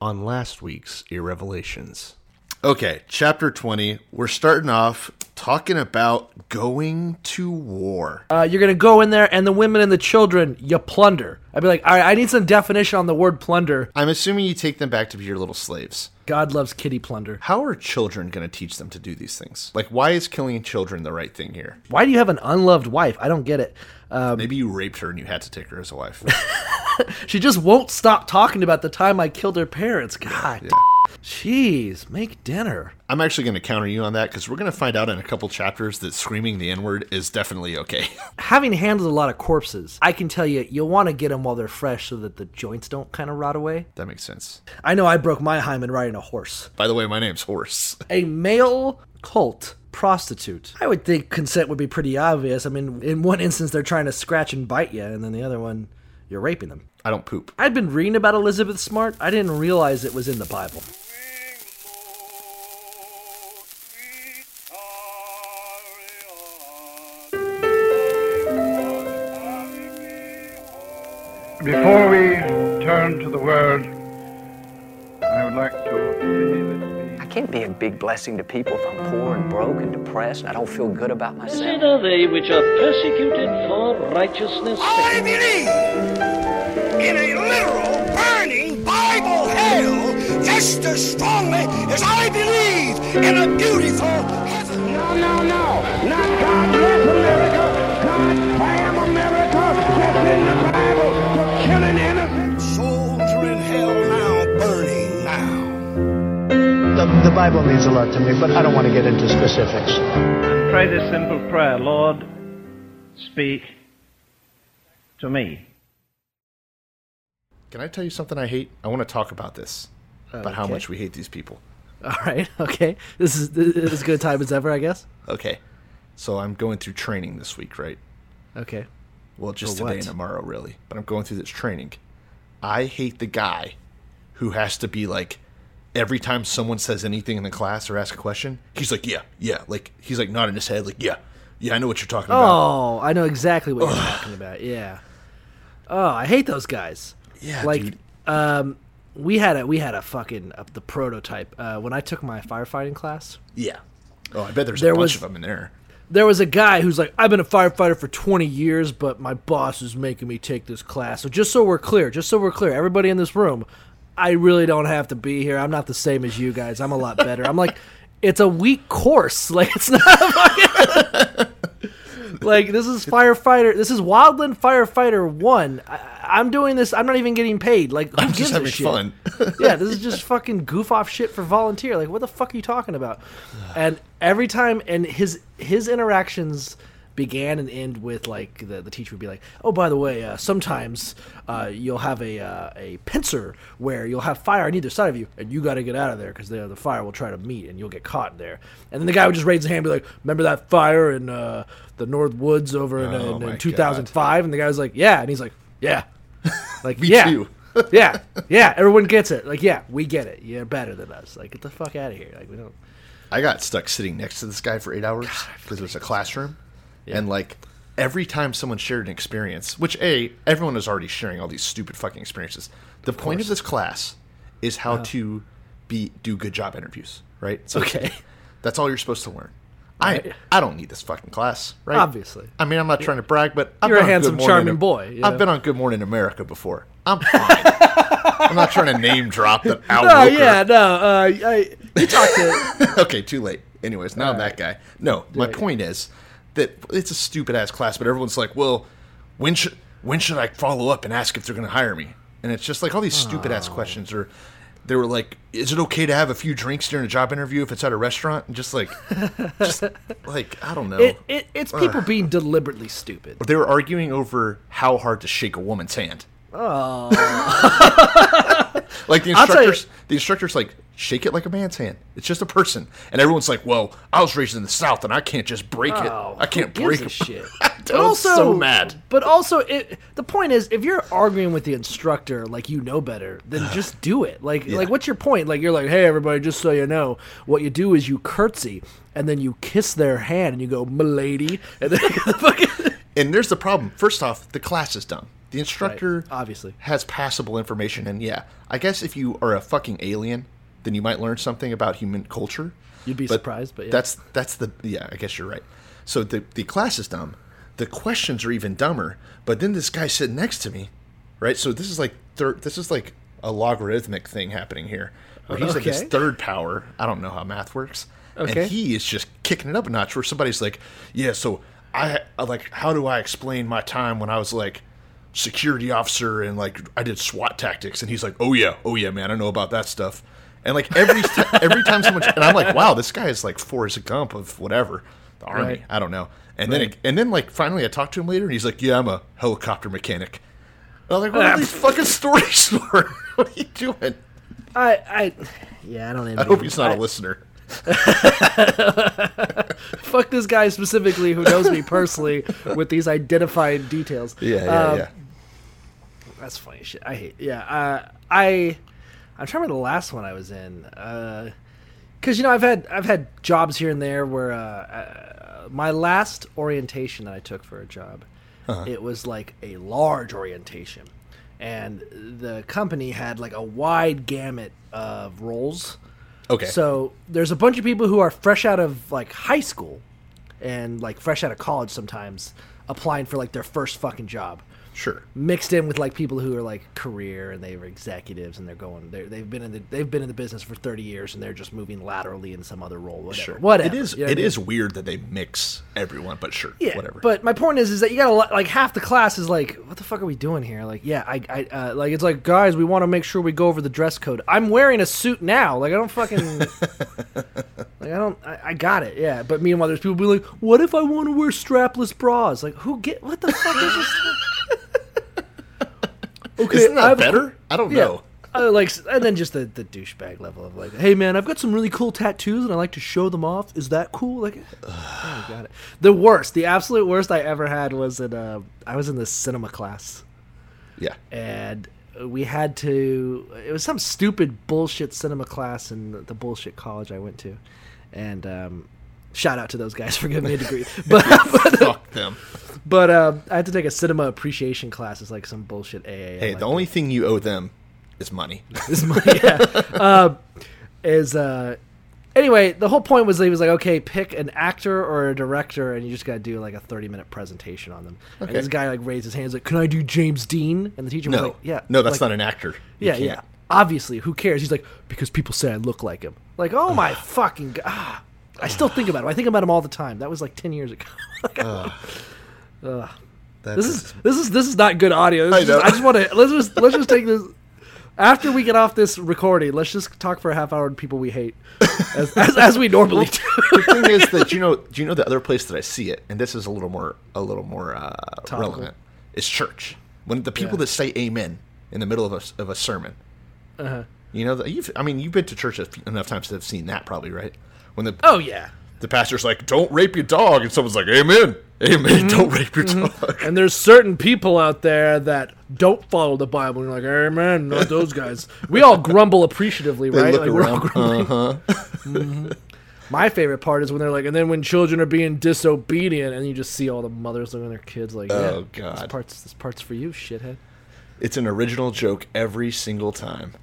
on last week's Irrevelations. Okay, chapter 20. We're starting off talking about going to war. Uh, you're gonna go in there, and the women and the children you plunder. I'd be like, all right, I need some definition on the word plunder. I'm assuming you take them back to be your little slaves. God loves kitty plunder. How are children going to teach them to do these things? Like, why is killing children the right thing here? Why do you have an unloved wife? I don't get it. Um, Maybe you raped her and you had to take her as a wife. she just won't stop talking about the time I killed her parents. God, jeez, make dinner. I'm actually going to counter you on that because we're going to find out in a couple chapters that screaming the N word is definitely okay. Having handled a lot of corpses, I can tell you, you'll want to get them while they're fresh so that the joints don't kind of rot away. that makes sense. I know I broke my hymen riding a horse. By the way, my name's Horse. A male cult prostitute. I would think consent would be pretty obvious. I mean, in one instance, they're trying to scratch and bite you, and then the other one, you're raping them. I don't poop. I'd been reading about Elizabeth Smart. I didn't realize it was in the Bible. Before we turn to the word, I would like to this. I can't be a big blessing to people if I'm poor and broke and depressed and I don't feel good about myself. Blessed are they which are persecuted for righteousness' I believe in a literal burning Bible hell just as strongly as I believe in a beautiful heaven. No, no, no. Not God bless America. The, the Bible means a lot to me, but I don't want to get into specifics. Pray this simple prayer Lord, speak to me. Can I tell you something I hate? I want to talk about this. about how much we hate these people. All right, okay. This is this is as good a time as ever, I guess. Okay. So I'm going through training this week, right? Okay. Well, just today and tomorrow, really. But I'm going through this training. I hate the guy who has to be like, every time someone says anything in the class or asks a question, he's like, yeah, yeah. Like, he's like nodding his head, like, yeah, yeah, I know what you're talking about. Oh, I know exactly what you're talking about. Yeah. Oh, I hate those guys. Yeah, like dude. um, we had a we had a fucking uh, the prototype uh, when I took my firefighting class. Yeah. Oh, I bet there's There a bunch was- of them in there. There was a guy who's like, I've been a firefighter for 20 years, but my boss is making me take this class. So just so we're clear, just so we're clear, everybody in this room, I really don't have to be here. I'm not the same as you guys. I'm a lot better. I'm like, it's a weak course. Like it's not fucking like this is firefighter. This is Wildland Firefighter One. I, I'm doing this. I'm not even getting paid. Like who I'm gives just a having shit? fun. yeah, this is just fucking goof off shit for volunteer. Like, what the fuck are you talking about? And every time, and his his interactions began and end with like the, the teacher would be like, "Oh, by the way, uh, sometimes uh, you'll have a uh, a pincer where you'll have fire on either side of you, and you got to get out of there because the the fire will try to meet, and you'll get caught in there." And then the guy would just raise his hand, and be like, "Remember that fire in uh, the North Woods over in, Oh in, in 2005?" And the guy was like, "Yeah," and he's like, "Yeah." Like Me yeah, too. yeah, yeah. Everyone gets it. Like, yeah, we get it. You're better than us. Like, get the fuck out of here. Like, we don't. I got stuck sitting next to this guy for eight hours because it was a classroom, and like every time someone shared an experience, which a everyone is already sharing all these stupid fucking experiences. The point of this class is how to be do good job interviews, right? So Okay. that's all you're supposed to learn. Right. I I don't need this fucking class, right? Obviously. I mean, I'm not trying to brag, but I've You're a handsome, charming boy, you I've been on Good Morning America before. I'm fine. I'm not trying to name drop that Al No, Roker. yeah, no. Uh, I, you talked to. okay, too late. Anyways, now I'm that guy. No, my point is that it's a stupid ass class, but everyone's like, "Well, when should when should I follow up and ask if they're going to hire me?" And it's just like all these stupid ass questions. Or they were like, "Is it okay to have a few drinks during a job interview if it's at a restaurant?" And just like, just like I don't know. it, it, it's people being deliberately stupid. they were arguing over how hard to shake a woman's hand. Oh. like the I'll tell you- instructors, the instructors like shake it like a man's hand. It's just a person, and everyone's like, "Well, I was raised in the South, and I can't just break Oh, it. I can't break it." shit. I was so mad. But also, it, the point is, if you're arguing with the instructor like you know better, then just do it. Like, like what's your point? Like, you're like, hey, everybody, just so you know, what you do is you curtsy and then you kiss their hand and you go, "Milady," and then fucking. And there's the problem. First off, the class is dumb. The instructor obviously. has passable information, and yeah, I guess if you are a fucking alien, then you might learn something about human culture. You'd be But surprised, but yeah. that's that's the yeah. I guess you're right. So the the class is dumb. The questions are even dumber. But then this guy sitting next to me, right? So this is like third. This is like a logarithmic thing happening here, where he's like his third power. I don't know how math works. Okay. And he is just kicking it up a notch. Where somebody's like, yeah, so I, like how do I explain my time when I was like security officer and like I did SWAT tactics, and he's like, oh yeah, oh yeah, man, I know about that stuff. And like every t- every time someone and I'm like, wow, this guy is like Forrest Gump of whatever the army. Right. I don't know. And then it, and then like finally I talked to him later, and he's like, yeah, I'm a helicopter mechanic. And I'm like, what are these ah. fucking stories for? what are you doing? I, I, yeah, I don't even. I hope he's not I- a listener. Fuck this guy specifically who knows me personally with these identified details. Yeah, yeah, Um, yeah. That's funny shit. I hate. Yeah, uh, I. I'm trying to remember the last one I was in. Because you know I've had I've had jobs here and there where uh, uh, my last orientation that I took for a job, Uh-huh. it was like a large orientation, and the company had like a wide gamut of roles. Okay. So there's a bunch of people who are fresh out of like high school and like fresh out of college sometimes applying for like their first fucking job. Sure. Mixed in with like people who are like career and they're executives and they're going they're, they've been in the they've been in the business for 30 years and they're just moving laterally in some other role whatever. Sure. Whatever. It is. You know it I mean? is weird that they mix everyone, but sure. Yeah, Whatever. But my point is, is that you gotta like half the class is like, what the fuck are we doing here? Like, yeah, I, I, uh, like it's like, guys, we want to make sure we go over the dress code. I'm wearing a suit now. Like, I don't fucking, like, I don't, I, I got it. Yeah, but meanwhile, there's people be like, what if I want to wear strapless bras? Like, who get what the fuck is this? Okay, Isn't that I've- better? I don't yeah. know. Uh, like, and then just the, the douchebag level of like, hey man, I've got some really cool tattoos and I like to show them off. Is that cool? Like, oh, got it. The worst, the absolute worst I ever had was in uh, I was in the cinema class Yeah. and we had to. It was some stupid bullshit cinema class in the, the bullshit college I went to, and um, shout out to those guys for giving me a degree. But but, Fuck them. But um, I had to take a cinema appreciation class. It's like some bullshit AA. Hey, like, the only thing you owe them is money. is money, yeah. Uh, is uh anyway, the whole point was he was like, okay, pick an actor or a director, and you just got to do like a thirty minute presentation on them. And Okay. this guy like raised his hands like, can I do James Dean? And the teacher was like, yeah, No, that's like, not an actor. You Yeah, can't. yeah. Obviously, who cares? He's like, because people say I look like him. Like, oh my fucking god. I still think about him. I think about him all the time. That was like ten years ago. Like, ugh. This is this is this is not good audio. This I is just- I just want to let's just let's just take this after we get off this recording. Let's just talk for a half hour on people we hate, as as, as we normally do. the thing is that you know, do you know the other place that I see it, and this is a little more, a little more uh, relevant, is church. When the people Yeah. that say "Amen" in the middle of a of a sermon, Uh-huh. you know, you've, I mean, you've been to church enough times to have seen that, probably, right? When the Oh yeah, the pastor's like, "Don't rape your dog," and someone's like, "Amen, Amen, Mm-hmm. don't rape your dog." and there's certain people out there that don't follow the Bible. And you're like, Amen, not those guys. We all grumble appreciatively, right? Like, we're all grumbling. Uh-huh. My favorite part is when they're like, and then when children are being disobedient, and you just see all the mothers looking at their kids like, Oh, yeah, This God. part's this part's for you, shithead. It's an original joke every single time.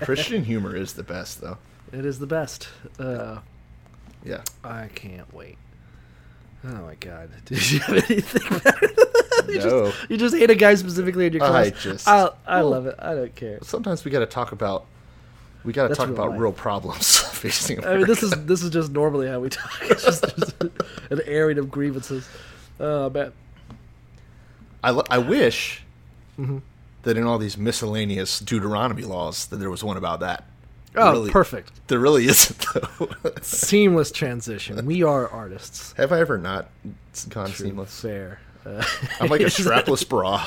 Christian humor is the best, though. It is the best. Uh, Yeah. I can't wait. Oh my god! Did you have anything better? than that? You No. just, you just hate a guy specifically in your I just- I, I well- love it. I don't care. Sometimes we got to talk about. We got to talk real about life. real problems facing. I mean, this is this is just normally how we talk. It's just, just an airing of grievances. Oh man. I, lo- I wish Mm-hmm. that in all these miscellaneous Deuteronomy laws that there was one about that. Oh, Really- perfect. There really isn't though. Seamless transition. We are artists. Have I ever not gone seamless? Fair. Uh, I'm like a strapless bra.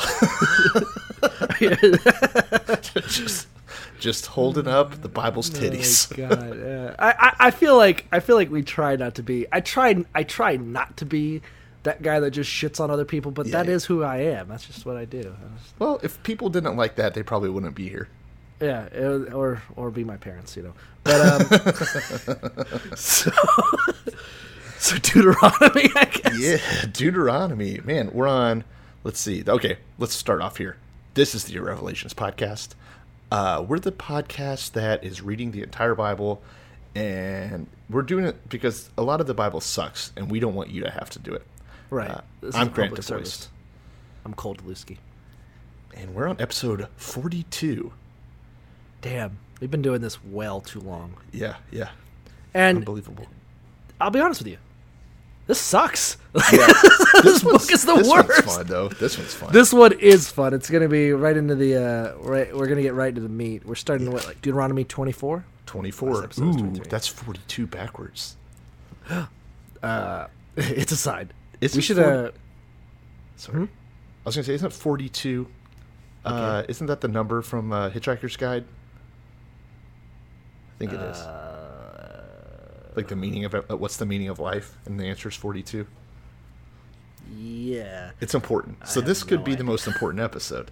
just, just holding up the Bible's titties. Oh, God, yeah. I, I feel like I feel like we try not to be. I try I try not to be that guy that just shits on other people, but that Yeah. is who I am. That's just what I do. Well, if people didn't like that, they probably wouldn't be here. Yeah, it- or or be my parents, you know. But um, so so Deuteronomy, I guess. Yeah, Deuteronomy. Man, we're on Let's see. Okay, let's start off here. This is the Revelations podcast. Uh, we're the podcast that is reading the entire Bible, and we're doing it because a lot of the Bible sucks, and we don't want you to have to do it. Right. Uh, I'm Grant DeVoist. I'm Cole Delusky. and we're on episode 42. Damn, we've been doing this well too long. Yeah, yeah, And unbelievable. I'll be honest with you, this sucks. this book is the this worst. One's fun though. This one's fun. This one is fun. It's gonna be right into the uh, right. We're gonna get right into the meat. We're starting to what like Deuteronomy 24. 24. Last episode was Ooh, that's 42 backwards. uh, it's a sign. We should. 40? Uh, Sorry. I was going to say, isn't it 42? Uh, isn't that the number from uh, Hitchhiker's Guide? I think it is. Uh, like the meaning of it. uh, What's the meaning of life? And the answer is 42. yeah. It's important. So this could no be the most important episode.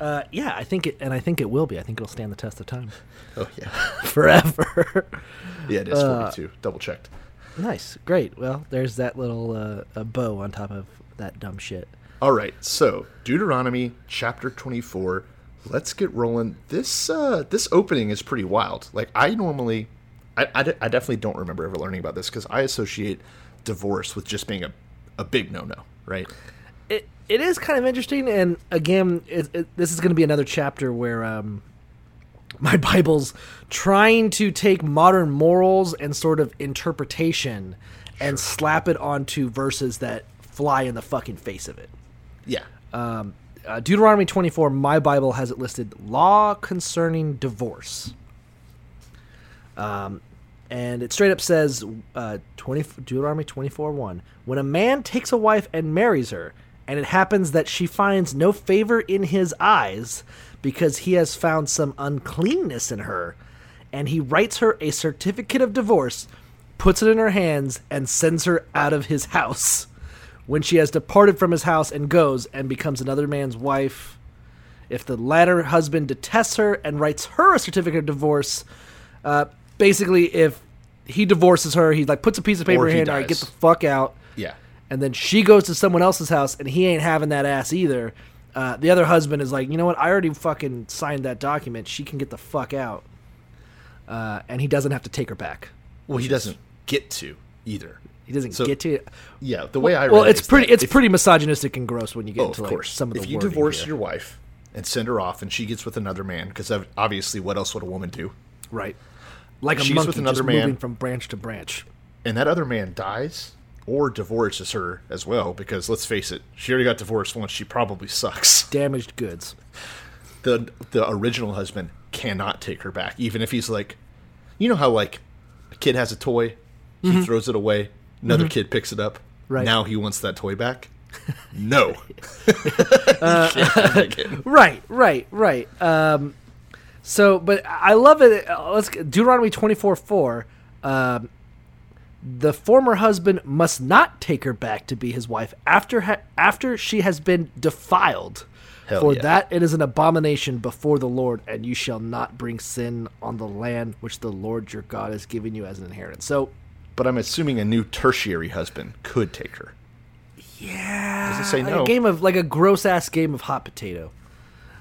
Uh, yeah, I think it, and I think it will be. I think it'll stand the test of time Oh, yeah. forever. yeah, it is Uh, 42. Double checked. nice, great. Well, there's that little uh, a bow on top of that dumb shit. All right, so Deuteronomy chapter 24. Let's get rolling. This uh, this opening is pretty wild. Like I normally, I, I, de- I definitely don't remember ever learning about this because I associate divorce with just being a, a big no no, right? it it is kind of interesting and again it, it, this is going to be another chapter where um my bible's trying to take modern morals and sort of interpretation and slap it onto verses that fly in the fucking face of it Yeah, uh, deuteronomy 24 my bible has it listed law concerning divorce. Um, and it straight up says uh, 20, deuteronomy 24 1 when a man takes a wife and marries her and it happens that she finds no favor in his eyes because he has found some uncleanness in her and he writes her a certificate of divorce puts it in her hands and sends her out of his house when she has departed from his house and goes and becomes another man's wife if the latter husband detests her and writes her a certificate of divorce, uh, basically, if he divorces her, he like puts a piece of paper Or in her he hand, all right, get dies. the fuck out. yeah. And then she goes to someone else's house, and he ain't having that ass either. Uh, the other husband is like, you know what? I already fucking signed that document. She can get the fuck out. Uh, and he doesn't have to take her back. Well, he doesn't get to either. He doesn't So- get to. Yeah, the way I read Well, it's is pretty. It's if- pretty misogynistic and gross when you get Oh, into of like course. some of the. if you divorce here. your wife and send her off, and she gets with another man, because obviously, what else would a woman do? right, like a She's monkey with another just man. moving from branch to branch. and that other man dies or divorces her as well because let's face it she already got divorced once she probably sucks Damaged goods. the the original husband cannot take her back even if he's like you know how like a kid has a toy he mm-hmm. throws it away another kid picks it up Mm-hmm. Right. now he wants that toy back no You can't have that kid. Right, right, right. Um, so, but I love it. Uh, Let's Deuteronomy twenty four four. Um, the former husband must not take her back to be his wife after ha- after she has been defiled. Hell For yeah. that it is an abomination before the Lord, and you shall not bring sin on the land which the Lord your God has given you as an inheritance. So, but i'm assuming a new tertiary husband could take her yeah, Doesn't say like no. a game of like a gross ass game of hot potato.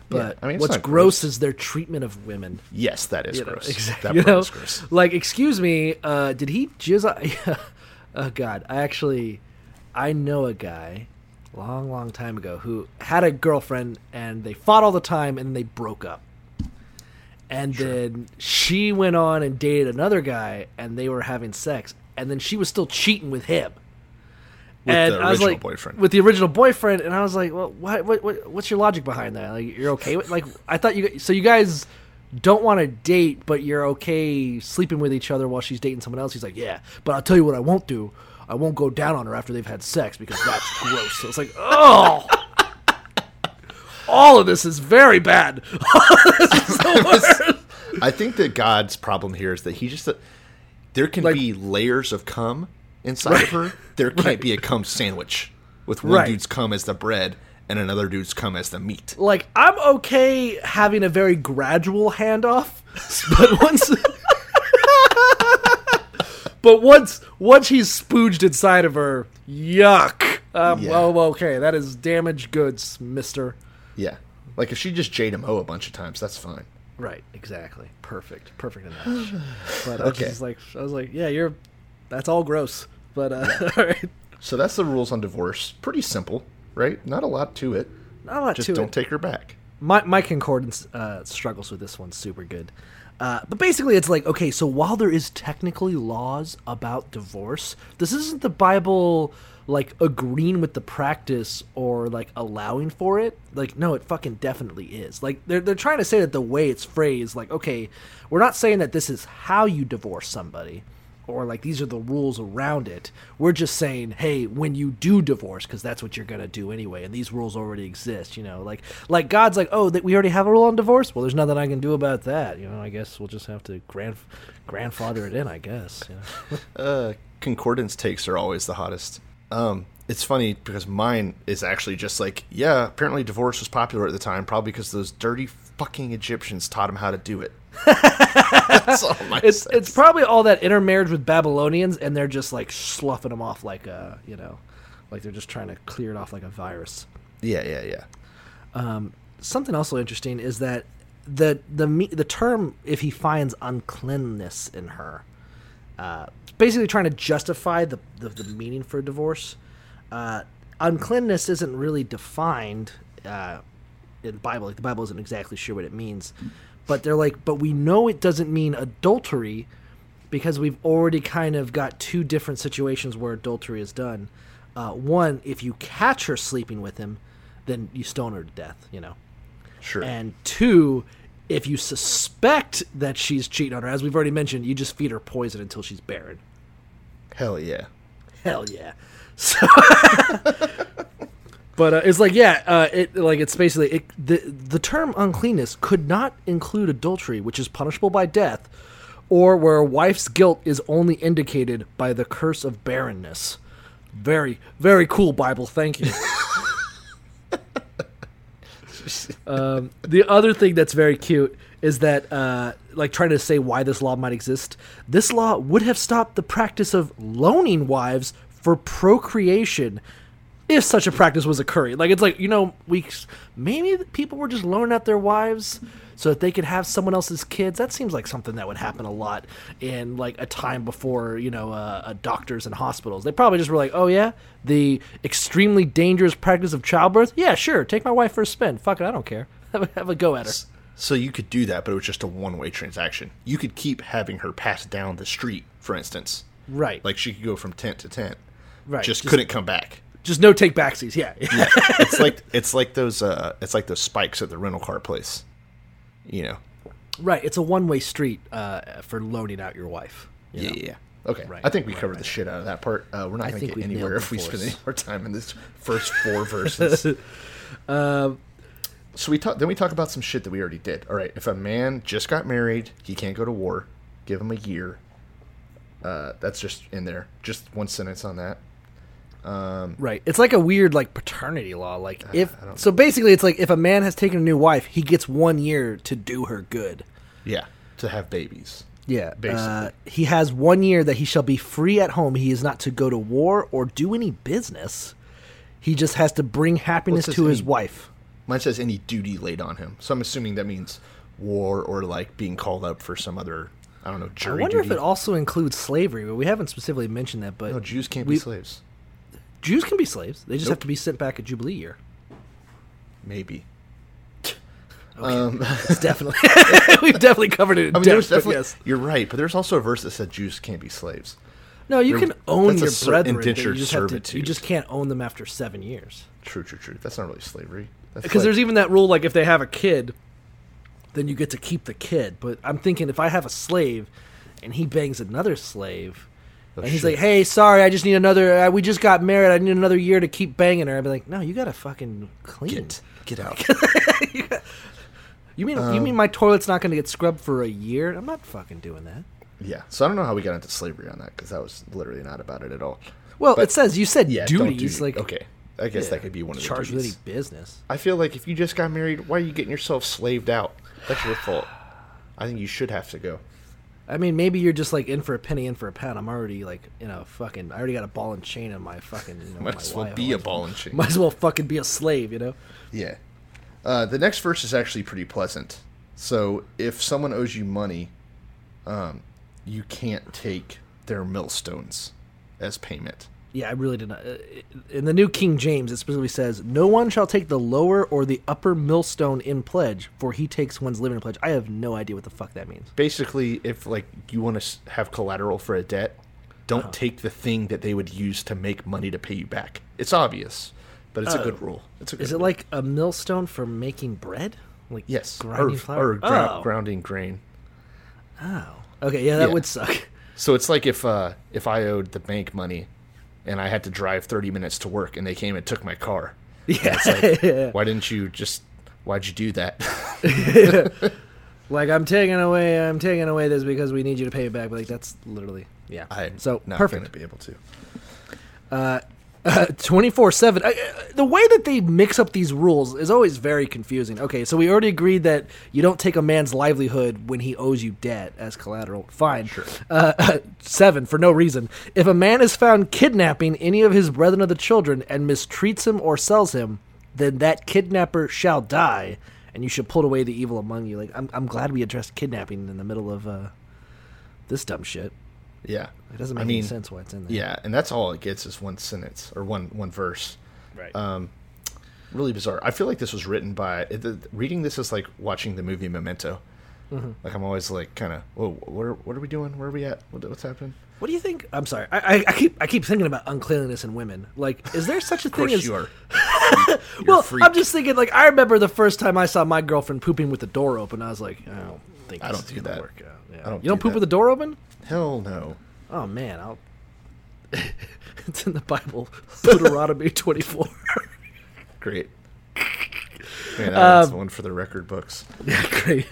But I mean, what's gross gross. is their treatment of women. yes that is You know, gross exactly. that you know, is gross like excuse me, uh, did he jizz? Oh God, I actually, I know a guy, long, long time ago who had a girlfriend and they fought all the time and they broke up. And then she went on and dated another guy and they were having sex and then she was still cheating with him. with and the I was like, boyfriend with the original boyfriend, and I was like, well, what, what, what, what's your logic behind that? Like, you're okay with, like, I thought you, so you guys don't want to date, but you're okay sleeping with each other while she's dating someone else. He's like, yeah, but I'll tell you what I won't do. I won't go down on her after they've had sex because that's gross. So it's like, oh, all of this is very bad. I think that God's problem here is that he just there can Like- be layers of cum inside of her. There can't be a cum sandwich with one Right. dude's cum as the bread and another dude's cum as the meat. like I'm okay having a very gradual handoff, but once but once once he's spooged inside of her, yuck. Um, Yeah. Well, okay, that is damaged goods, Mister. Yeah. Like if she just JMO a bunch of times, that's fine. Right, exactly. Perfect, perfect enough. But I was Okay. just like, I was like, yeah, you're. That's all gross. But uh, all right, So that's the rules on divorce. Pretty simple, right? Not a lot to it. not a lot Just to don't take her back. my my concordance uh, struggles with this one super good. Uh, but basically, it's like okay, so while there is technically laws about divorce, this isn't the Bible like agreeing with the practice or like allowing for it. Like, no, it fucking definitely is. Like, they're they're trying to say that the way it's phrased, like, okay, we're not saying that this is how you divorce somebody or like these are the rules around it. We're just saying, hey, when you do divorce, because that's what you're gonna do anyway, and these rules already exist. You know, like like God's like, oh, that we already have a rule on divorce. Well, there's nothing I can do about that. You know, I guess we'll just have to grand grandfather it in. I guess. You know? Uh, concordance takes are always the hottest. Um, it's funny because mine is actually just like, yeah, apparently divorce was popular at the time, probably because those dirty fucking Egyptians taught them how to do it. That's all my it's sense. it's probably all that intermarriage with Babylonians, and they're just like sloughing them off like a you know, like they're just trying to clear it off like a virus. yeah, yeah, yeah. something also interesting is that the the the term if he finds uncleanness in her, uh, basically trying to justify the, the the meaning for divorce. Uh, uncleanness isn't really defined uh, in the Bible. Like the Bible isn't exactly sure what it means, but they're like, but we know it doesn't mean adultery because we've already kind of got two different situations where adultery is done. Uh, one, if you catch her sleeping with him, then you stone her to death. You know. Sure. And two, if you suspect that she's cheating on her, as we've already mentioned, you just feed her poison until she's barren. Hell yeah. Hell yeah. So, but uh, it's like yeah, uh, it like it's basically it, the the term uncleanness could not include adultery, which is punishable by death, or where a wife's guilt is only indicated by the curse of barrenness. Very very cool Bible. Thank you. Um, the other thing that's very cute is that, uh, like, trying to say why this law might exist. This law would have stopped the practice of loaning wives for procreation if such a practice was occurring. Like, it's like, you know, we maybe people were just loaning out their wives so that they could have someone else's kids. That seems like something that would happen a lot in, like, a time before, you know, uh, uh, doctors and hospitals. They probably just were like, oh, yeah, the extremely dangerous practice of childbirth? Yeah, sure, take my wife for a spin. Fuck it, I don't care. Have a, have a go at her. So you could do that, but it was just a one-way transaction. You could keep having her pass down the street, for instance. Right. Like she could go from tent to tent. Right, Just, just- couldn't come back. Just no take backsies. Yeah. it's like it's like those uh it's like those spikes at the rental car place. You know. right. It's a one way street uh, for loaning out your wife. you Yeah, know? yeah. yeah. Okay. Right, I think we right, covered right. the shit out of that part. Uh, we're not going to get anywhere if we spend any more time in this first four verses. Um, so we talk. Then we talk about some shit that we already did. All right. If a man just got married, he can't go to war. Give him a year. Uh, that's just in there. Just one sentence on that. Right. It's like a weird like paternity law. Like if Uh, so basically it's like if a man has taken a new wife, he gets one year to do her good. Yeah. To have babies. Yeah. Basically. Uh, he has one year that he shall be free at home. He is not to go to war or do any business. He just has to bring happiness to his any- wife. Mine says any duty laid on him. So I'm assuming that means war or like being called up for some other I don't know I wonder duty. if it also includes slavery, but we haven't specifically mentioned that. But no, Jews can't we- be slaves. Jews can be slaves. They just have to be sent back at Jubilee year. Maybe. Um, it's definitely we've definitely covered it. In I mean, depth, definitely. yes. You're right, but there's also a verse that said Jews can't be slaves. No, you can own your brethren. you just have to, you just can't own them after seven years. True, true, true. That's not really slavery. Because like- there's even that rule, like if they have a kid, then you get to keep the kid. But I'm thinking if I have a slave, and he bangs another slave, and he's shit. like, "Hey, sorry, I just need another. Uh, we just got married. I need another year to keep banging her." I'd be like, "No, you gotta fucking clean. get get out. You mean Um, you mean my toilet's not gonna get scrubbed for a year? I'm not fucking doing that." yeah. So I don't know how we got into slavery on that because that was literally not about it at all. Well, But- it says you said Yeah, duties. do- like okay, I guess yeah, that could be one of the charged with any business. I feel like if you just got married, why are you getting yourself slaved out? That's your fault. I think you should have to go. I mean, maybe you're just like in for a penny, in for a pound. I'm already like, you know, fucking. I already got a ball and chain in my fucking. You know, Might as well wire. be a ball and chain. Might as well fucking be a slave, you know. Yeah. Uh, the next verse is actually pretty pleasant. So if someone owes you money, um, you can't take their millstones as payment. Yeah, I really did not. uh, In the New King James, it specifically says, "No one shall take the lower or the upper millstone in pledge, for he takes one's living in pledge." I have no idea what the fuck that means. Basically, if like you want to have collateral for a debt, don't Uh-huh. take the thing that they would use to make money to pay you back. It's obvious, but it's a Oh. good rule. It's a good Is it like a millstone for making bread? Like yes, grinding or, flour? or grou- oh. grounding grain. oh, okay, yeah, that Yeah. would suck. So it's like if uh, if I owed the bank money, and I had to drive thirty minutes to work, and they came and took my car. Yeah, It's like, why didn't you just? Why'd you do that? like I'm taking away, I'm taking away this because we need you to pay it back. But like that's literally, yeah. I'm so not perfect. gonna be able to. Uh, Twenty four seven. The way that they mix up these rules is always very confusing. Okay, so we already agreed that you don't take a man's livelihood when he owes you debt as collateral. Fine. Sure. Uh, seven for no reason. If a man is found kidnapping any of his brethren of the children and mistreats him or sells him, then that kidnapper shall die, and you should put away the evil among you. Like I'm, I'm glad we addressed kidnapping in the middle of uh, this dumb shit. Yeah, It doesn't make I mean, any sense why it's in there. Yeah, and that's all it gets is one sentence or one one verse. Right. Um, really bizarre. I feel like this was written by the, reading this is like watching the movie Memento. Mm-hmm. Like I'm always like kind of, whoa, what are, what are we doing? Where are we at? What, what's happening? What do you think? I'm sorry. I, I, I keep I keep thinking about uncleanliness in women. Like, is there such a thing as? you are. You're well, freak. I'm just thinking. Like, I remember the first time I saw my girlfriend pooping with the door open. I was like, I don't think I don't do that. Work out. Yeah. I don't You don't do poop that. with the door open? Hell no. Oh man, I'll. it's in the Bible, Deuteronomy 24. Great. Man, that's Um, one for the record books. yeah, great.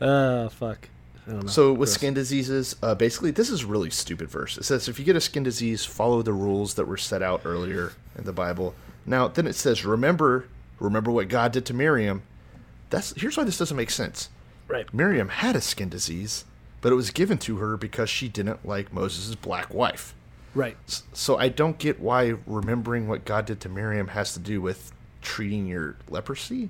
Uh, fuck. I don't know. So with Gross. skin diseases, uh, basically, this is a really stupid verse. It says if you get a skin disease, follow the rules that were set out earlier in the Bible. Now, then it says, remember, remember what God did to Miriam. That's here's why this doesn't make sense. Right. Miriam had a skin disease, but it was given to her because she didn't like Moses' black wife. Right. So I don't get why remembering what God did to Miriam has to do with treating your leprosy.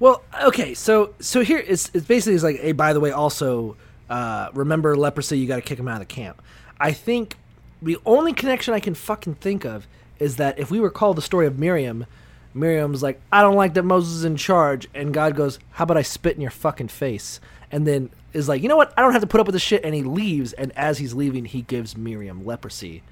Well, okay, so so here it's it's basically it's like, hey, by the way, also uh, remember leprosy, you got to kick him out of the camp. I think the only connection I can fucking think of is that if we recall the story of Miriam, Miriam's like, I don't like that Moses is in charge, and God goes, How about I spit in your fucking face? And then is like, you know what? I don't have to put up with this shit, and he leaves. And as he's leaving, he gives Miriam leprosy.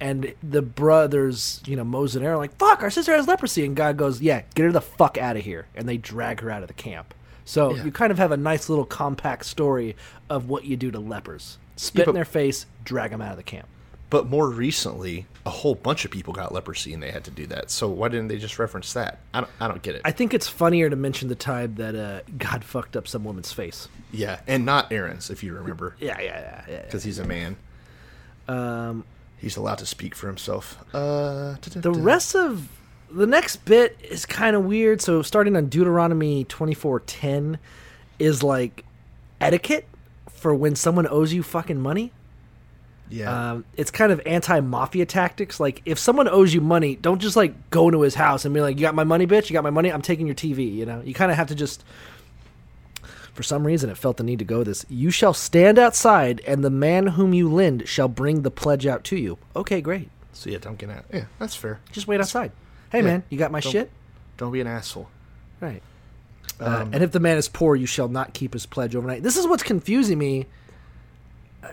And the brothers, you know, Moses and Aaron, are like, fuck, our sister has leprosy. And God goes, yeah, get her the fuck out of here. And they drag her out of the camp. So you kind of have a nice little compact story of what you do to lepers spit but- in their face, drag them out of the camp. But more recently, a whole bunch of people got leprosy and they had to do that. So why didn't they just reference that? I don't, I don't get it. I think it's funnier to mention the time that uh, God fucked up some woman's face. yeah, and not Aaron's, if you remember, Yeah, yeah, yeah. yeah. because he's a man. Um, He's allowed to speak for himself. Uh, the rest of the next bit is kind of weird. So starting on Deuteronomy twenty four ten is like etiquette for when someone owes you fucking money. Yeah, Um, it's kind of anti mafia tactics. Like if someone owes you money, don't just like go into his house and be like, "You got my money, bitch. You got my money. I'm taking your TV." You know, you kind of have to just. For some reason, it felt the need to go this. You shall stand outside, and the man whom you lend shall bring the pledge out to you. Okay, great. so yeah, don't get out. Yeah, that's fair. Just wait outside. Hey, Yeah. man, you got my Don't- shit. Don't be an asshole. Right. Uh, and if the man is poor, you shall not keep his pledge overnight. This is what's confusing me. Uh,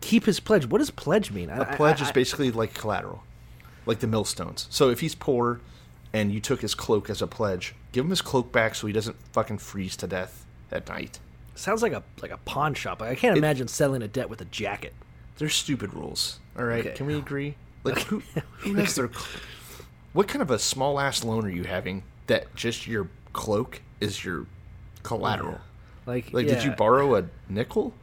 keep his pledge. What does pledge mean? A pledge is basically like collateral, like the millstones. So if he's poor, and you took his cloak as a pledge, give him his cloak back so he doesn't fucking freeze to death at night. sounds like a like a pawn shop. I can't imagine selling a debt with a jacket. They're stupid rules. All right, Okay. can we agree? Like who who has their What kind of a small ass loan are you having that just your cloak is your collateral? Like, Like did you borrow a nickel?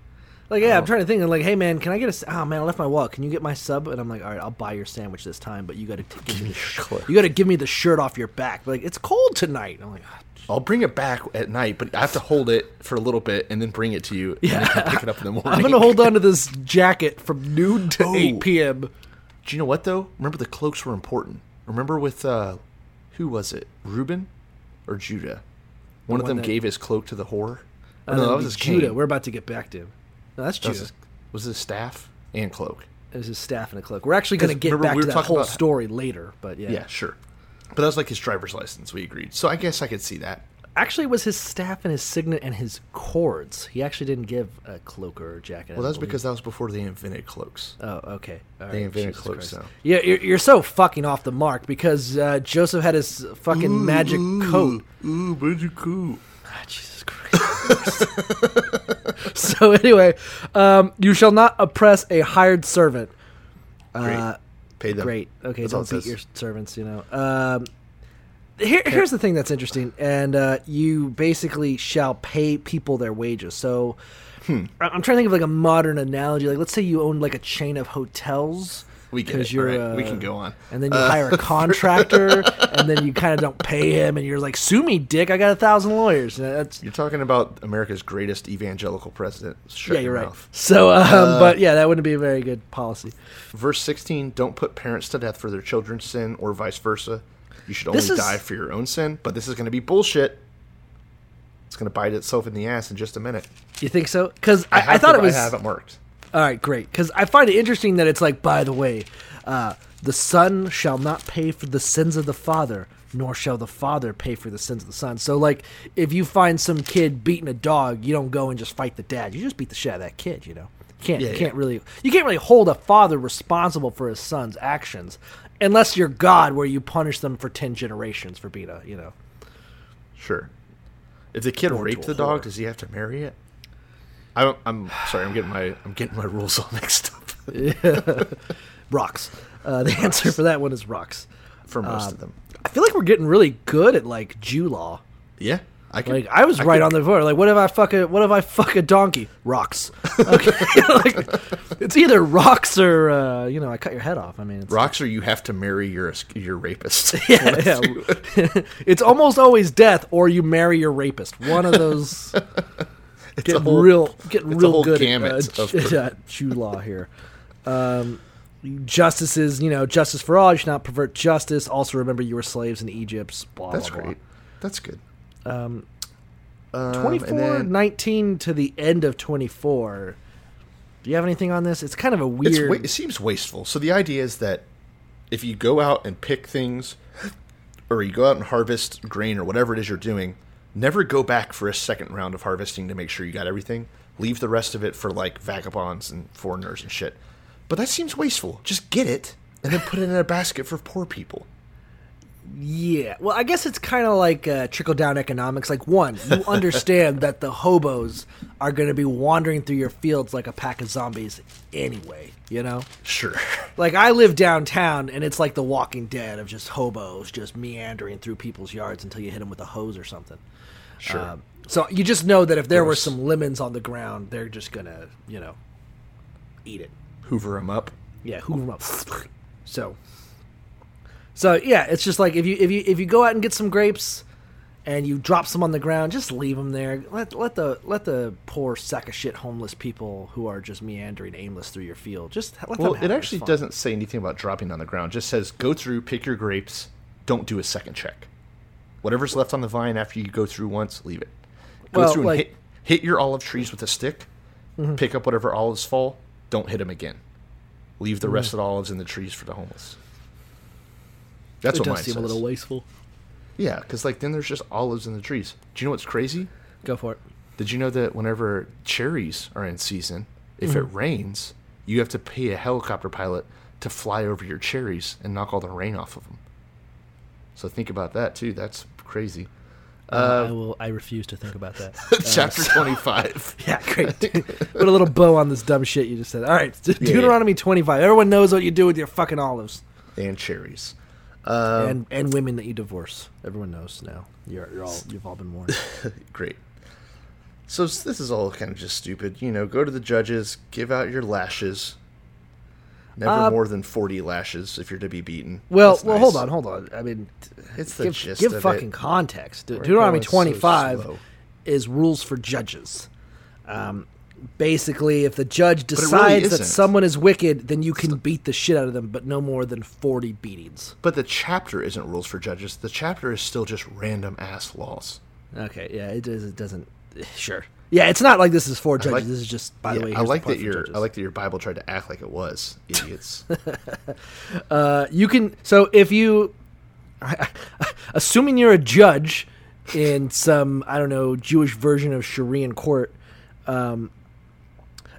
Like, yeah, I'm trying to think. I'm like, hey man, can I get a? Oh man, I left my wallet. Can you get my sub? And I'm like, all right, I'll buy your sandwich this time, but you got to give me the shirt. You got to give me the shirt off your back. Like, it's cold tonight. I'm like, "Ah, I'll bring it back at night, but I have to hold it for a little bit and then bring it to you. Yeah. you pick it up in the morning. I'm gonna hold on to this jacket from noon to Oh. 8 p.m. Do you know what though? Remember the cloaks were important. Remember with uh, who was it? Reuben or Judah? One of one them that- gave his cloak to the whore. Uh, Or no, that was Judah. We're about to get back to him. No, that's That was his, was his staff and cloak. It was his staff and a cloak. We're actually going to get back we to that whole about- story later, but yeah. Yeah. sure. But that was like his driver's license. We agreed. So I guess I could see that. Actually, it was his staff and his signet and his cords. He actually didn't give a cloak or a jacket. Well, that's because that was before they invented cloaks. Oh, okay. All They right, invented Jesus cloaks now. Yeah, you're, you're so fucking off the mark because uh, Joseph had his fucking magic coat. Ooh, magic coat. Ah, Jesus. so anyway, um, you shall not oppress a hired servant. Great. Uh, Pay them. Great. Okay, That's all don't beat says. your servants. You know. Um, here, here's the thing that's interesting, and uh, you basically shall pay people their wages. So, Hmm. I- I'm trying to think of like a modern analogy. Like, let's say you own like a chain of hotels. We get 'cause it. you're, right, we uh, can go on. And then you hire a contractor, and then you kind of don't pay him, and you're like, "Sue me, dick! I got a thousand lawyers." That's You're talking about America's greatest evangelical president. Shut yeah, you're right. mouth. So, um, Uh, but yeah, that wouldn't be a very good policy. Verse 16 Don't put parents to death for their children's sin or vice versa. You should only is- die for your own sin, but this is going to be bullshit. It's going to bite itself in the ass in just a minute. You think so? Because I, I, have thought it was. I have it marked. All right, great. Because I find it interesting that it's like, by the way, uh, the son shall not pay for the sins of the father, nor shall the father pay for the sins of the son. So, like, if you find some kid beating a dog, you don't go and just fight the dad. You just beat the shit out of that kid. You know, you can't Yeah, you can't really you can't really hold a father responsible for his son's actions, unless you're God, where you punish them for ten generations for being a you know. Sure. If the kid raped the dog, does he have to marry it? I'm, I'm sorry. I'm getting my I'm getting my rules all mixed up Rocks. Uh, the answer for that one is rocks. for most Um, of them. I feel like we're getting really good at like Jew law. Yeah, I could, Like I was right could- on the board. Like, what if I fuck a what if I fuck a donkey? Rocks. Okay, like, it's either rocks or uh, you know I cut your head off. I mean, it's, rocks or you have to marry your your rapist. yeah, yeah. it's almost always death or you marry your rapist. One of those. It's Getting a whole- real, getting real good gamut at uh, uh, Jew law here. Um, justices, you know, justice for all. You should not pervert justice. Also, remember you were slaves in Egypt. Blah, That's blah, blah. great. That's good. Um, Um, 24, then 19 to the end of 24. Do you have anything on this? It's kind of a weird. wa- it seems wasteful. So the idea is that if you go out and pick things, or you go out and harvest grain or whatever it is you're doing, never go back for a second round of harvesting to make sure you got everything. Leave the rest of it for like vagabonds and foreigners and shit. But that seems wasteful. Just get it and then put it in a basket for poor people. Yeah. Well, I guess it's kind of like uh, trickle down economics. Like, one, you understand that the hobos are going to be wandering through your fields like a pack of zombies anyway, you know? Sure. Like, I live downtown and it's like the walking dead of just hobos just meandering through people's yards until you hit them with a hose or something. Sure. Um, so you just know that if there were some lemons on the ground, they're just going to, you know, eat it. Hoover them up. Yeah, hoover 'em up. So, so yeah, it's just like if you if you if you go out and get some grapes, and you drop some on the ground, just leave them there. Let let the let the poor sack of shit homeless people who are just meandering aimless through your field. Just let Well, them. It. actually doesn't say anything about dropping on the ground. It just says go through, pick your grapes, don't do a second check. Whatever's left on the vine after you go through once, leave it. Go Well, through and like- hit, hit your olive trees with a stick. Mhm. Pick up whatever olives fall. Don't hit them again. Leave the rest Mhm. of the olives in the trees for the homeless. That's it what does mine seem says. a little wasteful. Yeah, because like then there's just olives in the trees. Do you know what's crazy? Go for it. Did you know that whenever cherries are in season, if it Mhm. rains, you have to pay a helicopter pilot to fly over your cherries and knock all the rain off of them? So think about that too. That's crazy. Uh, Uh, I will. I refuse to think about that. Chapter so- 25. Yeah, great. Put a little bow on this dumb shit you just said. All right, yeah. Deuteronomy twenty-five. Everyone knows what you do with your fucking olives and cherries. Um, and and women that you divorce. Everyone knows now. You're, you're all you've all been warned. Great. So this is all kind of just stupid. You know, go to the judges, give out your lashes. Never Uh, more than forty lashes if you're to be beaten. Well, That's well, nice. hold on, hold on. I mean, It's the give, gist give fucking it. context. We're Deuteronomy going so 25 is rules for judges. Um, basically, if the judge it really decides that someone is wicked, then you can beat the shit out of them, but no more than 40 beatings. But the chapter isn't rules for judges. The chapter is still just random ass laws. Okay, yeah, it, does, it doesn't. Sure. Yeah, it's not like this is for judges. like- this is just, by the Yeah, way, I the like that your. I like that your Bible tried to act like it was idiots. Uh, you can so if you assuming you're a judge in some i don't know jewish version of sharia court um,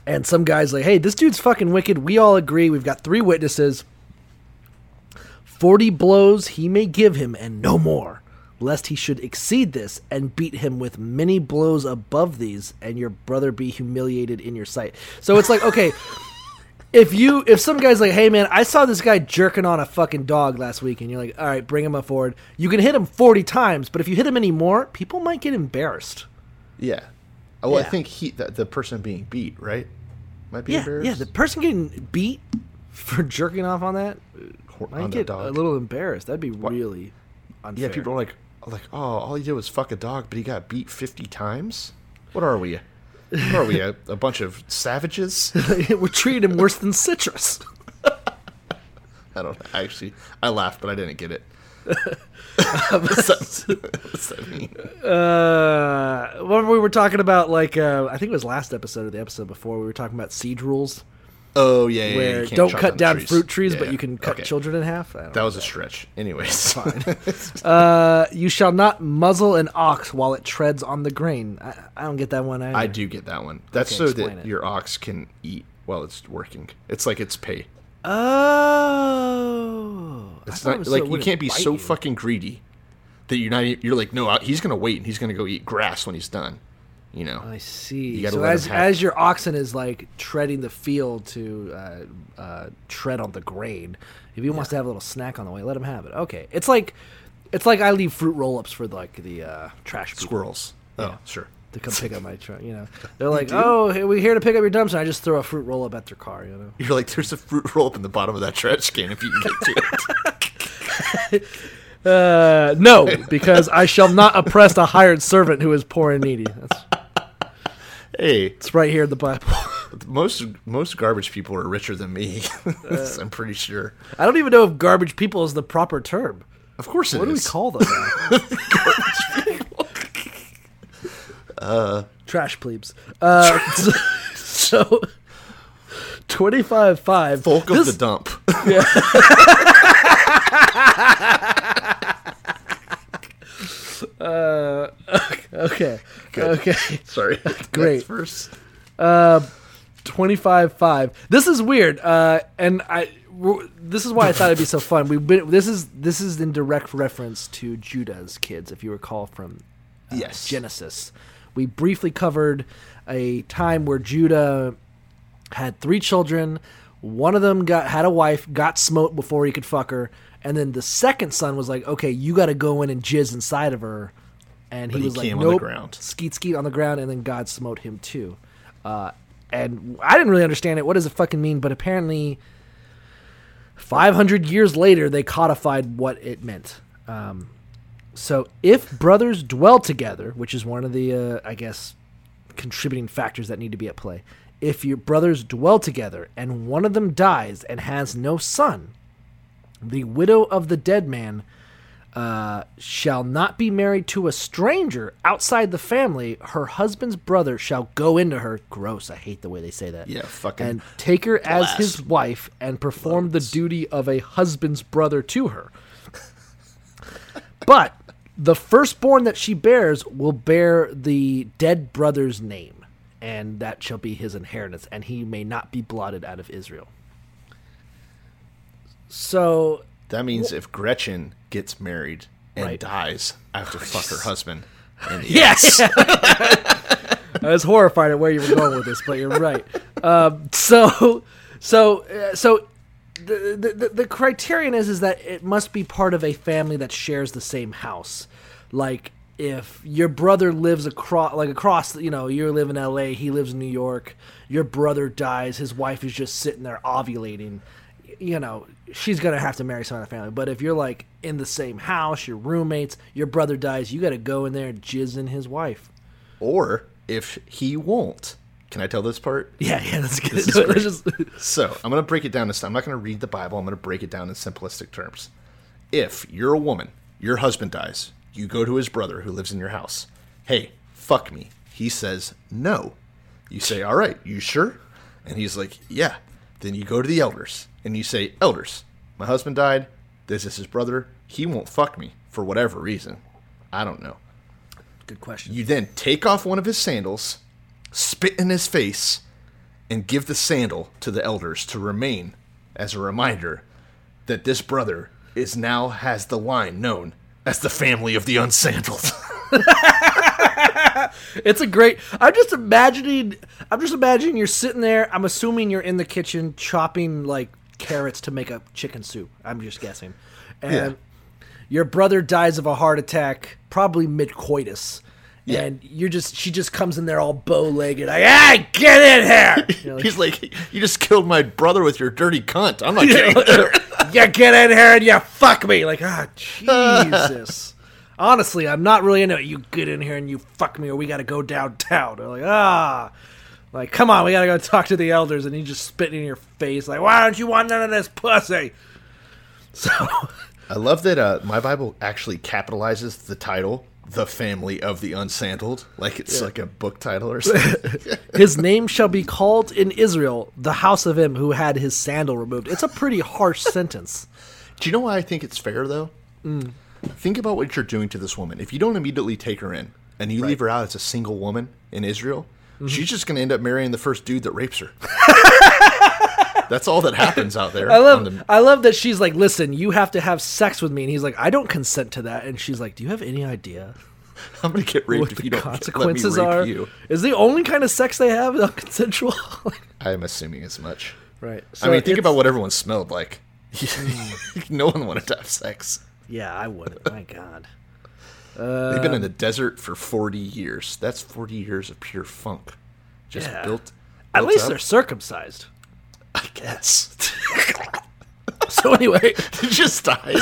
and some guy's like hey this dude's fucking wicked we all agree we've got three witnesses 40 blows he may give him and no more lest he should exceed this and beat him with many blows above these and your brother be humiliated in your sight so it's like okay if you if some guy's like, hey man, I saw this guy jerking on a fucking dog last week, and you're like, all right, bring him up forward. You can hit him forty times, but if you hit him any more, people might get embarrassed. yeah. Oh, Well, I think he the, the person being beat right might be Yeah, embarrassed. yeah. The person getting beat for jerking off on that might on get dog. a little embarrassed. That'd be really unfair. Yeah, people are like, like, oh, all he did was fuck a dog, but he got beat fifty times. What are we? What are we? A, a bunch of savages? we're treating him worse than citrus. I don't. I actually, I laughed, but I didn't get it. what's, that, what's that mean? Uh, when we were talking about like, uh, I think it was last episode or the episode before, we were talking about siege rules. Oh yeah, yeah. where don't cut down trees. fruit trees, Yeah, but you can cut Okay. children in half. That was a stretch. Anyways, fine. Uh, you shall not muzzle an ox while it treads on the grain. I, I don't get that one. Either. I do get that one. That's Okay, so that it. your ox can eat while it's working. It's like it's pay. Oh, It's thought it not was so like you can't be so you. fucking greedy that you're not. You're like, no, he's gonna wait and he's gonna go eat grass when he's done. You know. I see. So as as your oxen is like treading the field to uh, uh, tread on the grain, if he wants to have a little snack on the way, let him have it. Okay, it's like it's like I leave fruit roll ups for like the uh, trash people Squirrels. Yeah. Oh, sure. to come pick up my truck. You know, they're like, "Oh, hey, we're here to pick up your dumpster." I just throw a fruit roll up at their car. You know. You're like, there's a fruit roll up in the bottom of that trash can if you can get to it. Uh, no, because I shall not oppress a hired servant who is poor and needy. That's hey, it's right here in the Bible. most most garbage people are richer than me. I'm pretty sure. I don't even know if garbage people is the proper term. Of course it is. What do we call them? Now? uh, trash plebes. Uh, so, so twenty five five. Folk of the dump. Uh, okay. Okay. Sorry. Great. Next verse. 25 5 this is weird uh and i w- this is why i thought it'd be so fun we've been this is this is in direct reference to judah's kids if you recall from uh, Yes. genesis we briefly covered a time where judah had three children one of them got had a wife got smote before he could fuck her and then the second son was like okay you got to go in and jizz inside of her. And he he was like came on the nope. skeet skeet on the ground and then god smote him too. Uh, and i didn't really understand it. What does it fucking mean? But apparently 500 years later they codified what it meant. Um, so if brothers dwell together which is one of the uh, i guess contributing factors that need to be at play if your brothers dwell together and one of them dies and has no son the widow of the dead man uh, shall not be married to a stranger outside the family. Her husband's brother shall go into her. Gross. I hate the way they say that. Yeah, fucking And take her as his wife and perform the duty of a husband's brother to her. but the firstborn that she bears will bear the dead brother's name, and that shall be his inheritance, and he may not be blotted out of Israel. So That means if Gretchen gets married and Right. dies, I have to fuck her husband. And Yes. I was horrified at where you were going with this, but you're right. Um, so, so, uh, so, the, the the- the criterion is is that it must be part of a family that shares the same house. Like if your brother lives across like across you know you live in LA he lives in New York your brother dies his wife is just sitting there ovulating you know she's gonna have to marry someone in the family but if you're like in the same house your roommates your brother dies you gotta go in there and jizz in his wife Or if he won't. Can I tell this part? yeah yeah that's good. This great. just So I'm going to break it down this time. I'm not going to read the Bible. I'm going to break it down in simplistic terms. If you're a woman, your husband dies, you go to his brother who lives in your house. Hey, fuck me. He says no. You say, all right, you sure? And he's like, yeah. Then you go to the elders and you say, elders, my husband died. This is his brother. He won't fuck me for whatever reason. I don't know. good question You then take off one of his sandals, spit in his face, and give the sandal to the elders to remain as a reminder that this brother is now has the line known as the family of the unsandaled. It's a great. I'm just imagining. I'm just imagining you're sitting there. I'm assuming you're in the kitchen chopping like carrots to make a chicken soup. I'm just guessing, and your brother dies of a heart attack, probably mid coitus. Yeah. And you're just she just comes in there all bow legged, like, hey, get in here. You know, like, He's like, You just killed my brother with your dirty cunt. I'm not getting there. you get in here and you fuck me. Like, ah, Jesus. Honestly, I'm not really into it. You get in here and you fuck me, or we got to go downtown. They're like, ah. Like, come on, we got to go talk to the elders. And he just spitting in your face, like, why don't you want none of this pussy? So, I love that uh, my Bible actually capitalizes the title, The Family of the Unsandaled. Like it's like a book title or something. his name shall be called in Israel the house of him who had his sandal removed. It's a pretty harsh sentence. Do you know why I think it's fair though? Think about what you're doing to this woman. If you don't immediately take her in and you leave her out as a single woman in Israel, Mm-hmm. she's just going to end up marrying the first dude that rapes her. That's all that happens out there. I love, the- I love that she's like, listen, you have to have sex with me, and he's like, I don't consent to that, and she's like, do you have any idea I'm going to get raped what if the you don't consequences let me rape are? you. Is the only kind of sex they have non-consensual? I'm assuming as much. right. I mean, think about what everyone smelled like. no one wanted to have sex. Yeah, I wouldn't. My God. They've been in the desert for 40 years. That's 40 years of pure funk. Just Yeah. built. At least up. they're circumcised. I guess. So anyway, just died.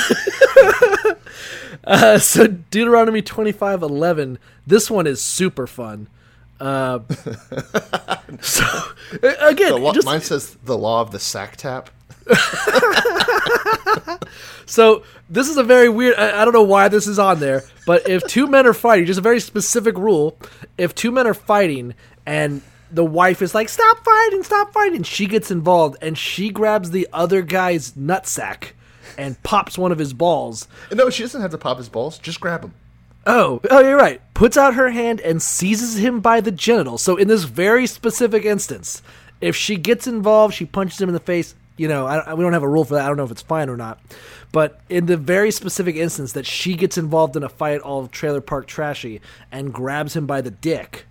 uh, so Deuteronomy twenty five eleven. This one is super fun. Uh, so uh, again, law, just, mine says the law of the sack tap. So this is a very weird. I, I don't know why this is on there, but if two men are fighting, just a very specific rule. If two men are fighting and the wife is like, "Stop fighting, stop fighting," she gets involved and she grabs the other guy's nutsack and pops one of his balls. No, she doesn't have to pop his balls. Just grab him. Oh, oh, you're right. Puts out her hand and seizes him by the genital. So in this very specific instance, if she gets involved, she punches him in the face. You know, I, I- we don't have a rule for that. I don't know if it's fine or not. But in the very specific instance that she gets involved in a fight, all Trailer Park Trashy, and grabs him by the dick,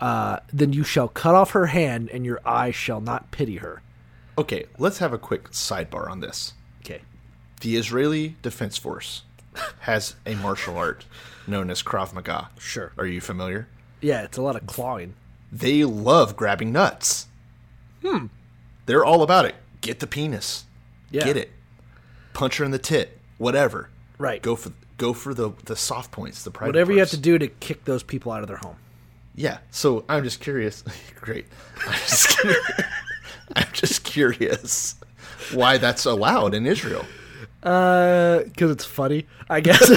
uh, then you shall cut off her hand, and your eye shall not pity her. Okay, let's have a quick sidebar on this. Okay. The Israeli Defense Force has a martial art known as Krav Maga. Sure. Are you familiar? Yeah, it's a lot of clawing. They love grabbing nuts. Hmm. They're all about it. Get the penis. Yeah. Get it. Punch her in the tit. Whatever. Right. Go for go for the the soft points. The private Whatever you have to do to kick those people out of their home. Yeah. So I'm just curious. Great. I'm just curious. I'm just curious why that's allowed in Israel. Uh, because it's funny, I guess.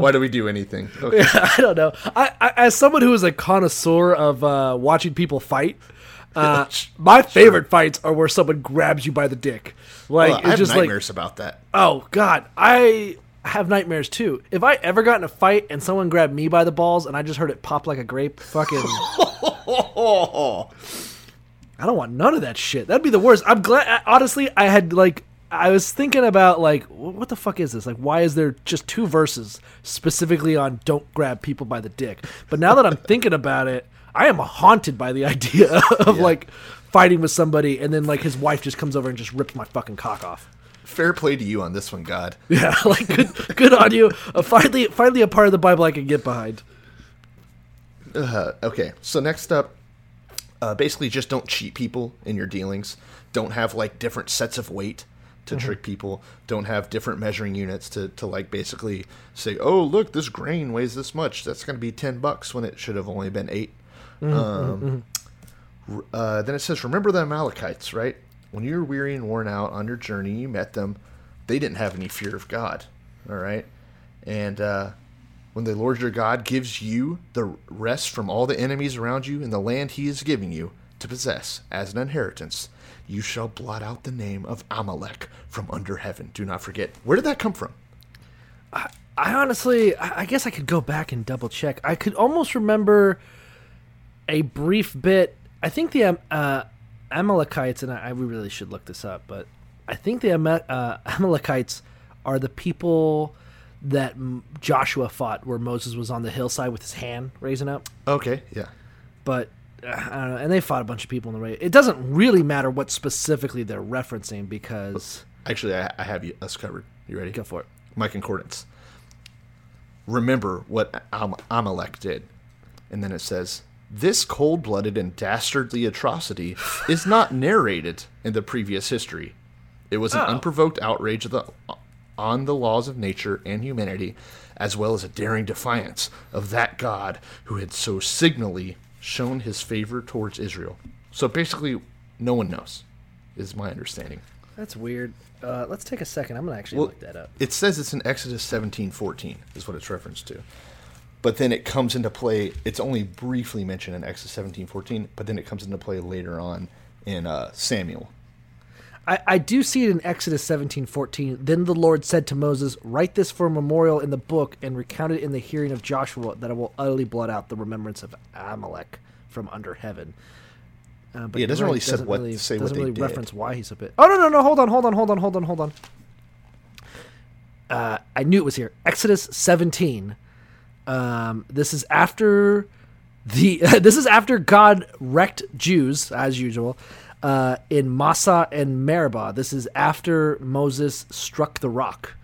Why do we do anything? Okay. I don't know. I, I as someone who is a connoisseur of uh, watching people fight, uh, my favorite fights are where someone grabs you by the dick. Like Well, I it's have just like, nightmares about that. oh god, I have nightmares too. If I ever got in a fight and someone grabbed me by the balls and I just heard it pop like a grape, fucking. I don't want none of that shit. That'd be the worst. I'm glad. Honestly, I had like. I was thinking about like, what the fuck is this? Like, why is there just two verses specifically on "Don't grab people by the dick"? But now that I'm thinking about it, I am haunted by the idea of like fighting with somebody and then like his wife just comes over and just rips my fucking cock off. Fair play to you on this one, God. Yeah, like good, good on you. Uh, finally, finally, a part of the Bible I can get behind. Uh, okay, so next up, uh, basically just don't cheat people in your dealings. Don't have like different sets of weight to trick people. Don't have different measuring units to, to like basically say, oh look, this grain weighs this much. That's going to be ten bucks when it should have only been 8 Um, r- uh, then it says, remember the Amalekites, right? When you were weary and worn out on your journey, you met them. They didn't have any fear of God. All right, and uh, when the Lord your God gives you the rest from all the enemies around you in the land he is giving you to possess as an inheritance, you shall blot out the name of Amalek from under heaven. Do not forget. Where did that come from? I honestly, I I guess I could go back and double check. I could almost remember a brief bit. I think the uh, Amalekites, and I, I really should look this up, but I think the uh, Amalekites are the people that Joshua fought, where Moses was on the hillside with his hand raising up. Okay, yeah. But I don't know, and they fought a bunch of people in the race. It doesn't really matter what specifically they're referencing because Actually, I, I have you, uh, us covered. You ready? go for it. My concordance. Remember what Am- Amalek did. And then it says, This cold blooded and dastardly atrocity is not narrated in the previous history. It was an oh. unprovoked outrage of the, on the laws of nature and humanity, as well as a daring defiance of that God who had so signally shown his favor towards Israel. So basically, no one knows, is my understanding. That's weird. Uh, let's take a second. I'm gonna actually Well, look that up. It says it's in Exodus seventeen fourteen is what it's referenced to. But then it comes into play. It's only briefly mentioned in Exodus seventeen fourteen, but then it comes into play later on in uh, Samuel. I, I do see it in Exodus seventeen fourteen. Then the Lord said to Moses, Write this for a memorial in the book and recount it in the hearing of Joshua, that I will utterly blot out the remembrance of Amalek from under heaven. Uh, but Yeah, it doesn't really say what- really, say what doesn't they really did. reference why he's a bit. Oh no no no! Hold on hold on hold on hold on hold on. Uh, I knew it was here. Exodus seventeen. Um, this is after the this is after God wrecked Jews as usual uh, in Massa and Meribah. This is after Moses struck the rock.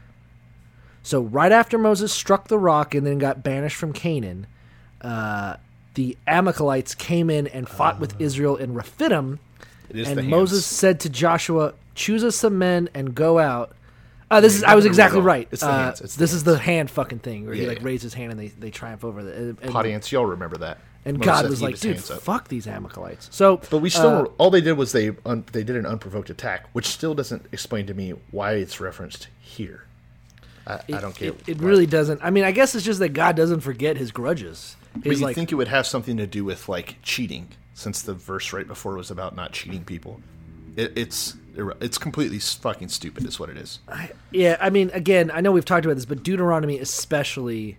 So right after Moses struck the rock and then got banished from Canaan, uh, the Amalekites came in and fought with Israel in Rephidim. And hands. Moses said to Joshua, "Choose us some men and go out." Uh, this is I was exactly right. It's the Uh, hands, it's the this is the hand fucking thing where he like yeah. raised his hand and they, they triumph over the and, and, Pot ants, y'all remember that? And Moses God was like, dude, hands up." fuck these Amalekites. So, But we still uh, all they did was they un, they did an unprovoked attack, which still doesn't explain to me why it's referenced here. I, I don't get It, it why. really doesn't. I mean, I guess it's just that God doesn't forget his grudges. But you like, think it would have something to do with like cheating, since the verse right before was about not cheating people. It, it's it's completely fucking stupid, is what it is. yeah. I mean, again, I know we've talked about this, but Deuteronomy especially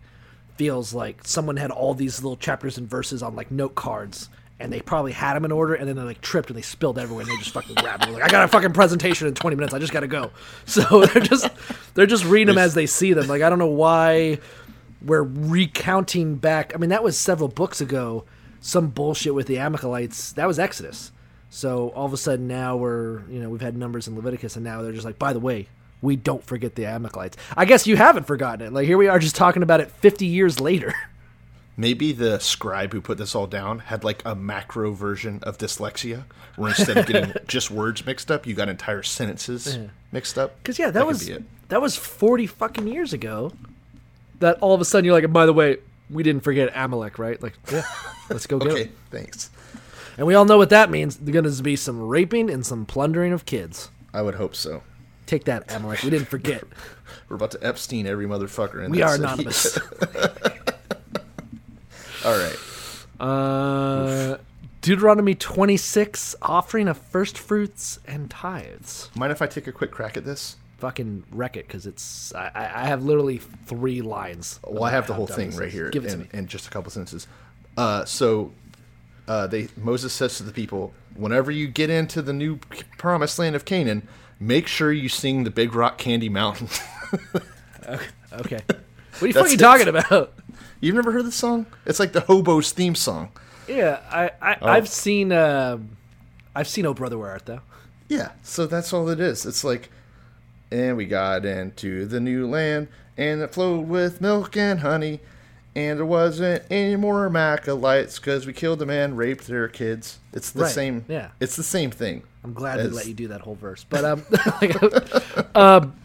feels like someone had all these little chapters and verses on like note cards. And they probably had them in order, and then they like tripped and they spilled everywhere, and they just fucking grabbed them. Like, I got a fucking presentation in twenty minutes. I just gotta go. So they're just they're just reading them as they see them. Like I don't know why we're recounting back. I mean, that was several books ago. Some bullshit with the Amalekites. That was Exodus. So all of a sudden now we're you know we've had numbers in Leviticus, and now they're just like, by the way, we don't forget the Amalekites. I guess you haven't forgotten it. Like here we are just talking about it fifty years later. Maybe the scribe who put this all down had like a macro version of dyslexia, where instead of getting just words mixed up, you got entire sentences mixed up. Because yeah, that, could was that was forty fucking years ago. That all of a sudden you're like, by the way, we didn't forget Amalek, right? Like, yeah, let's go get Okay, it. thanks. And we all know what that means. There's going to be some raping and some plundering of kids. I would hope so. Take that, Amalek. We didn't forget. We're about to Epstein every motherfucker in this. we are city. anonymous. all right. Uh, Deuteronomy 26, offering of first fruits and tithes. Mind if I take a quick crack at this? Fucking wreck it because it's. I, I have literally three lines. Well, I have the whole thing right here Give it to in, me. in just a couple sentences. Uh, so uh, they Moses says to the people, whenever you get into the new promised land of Canaan, make sure you sing the Big Rock Candy Mountain. Okay. What are you That's fucking it. talking about? You've never heard this song? It's like the Hobos theme song. Yeah, I, I Oh. I've seen uh, I've seen Oh Brother Where Art Thou. Yeah, so that's all it is. It's like, And we got into the new land, and it flowed with milk and honey. And there wasn't any more Amalekites because we killed them and raped their kids. It's the Right, same. yeah. It's the same thing. I'm glad they let you do that whole verse. But um, um,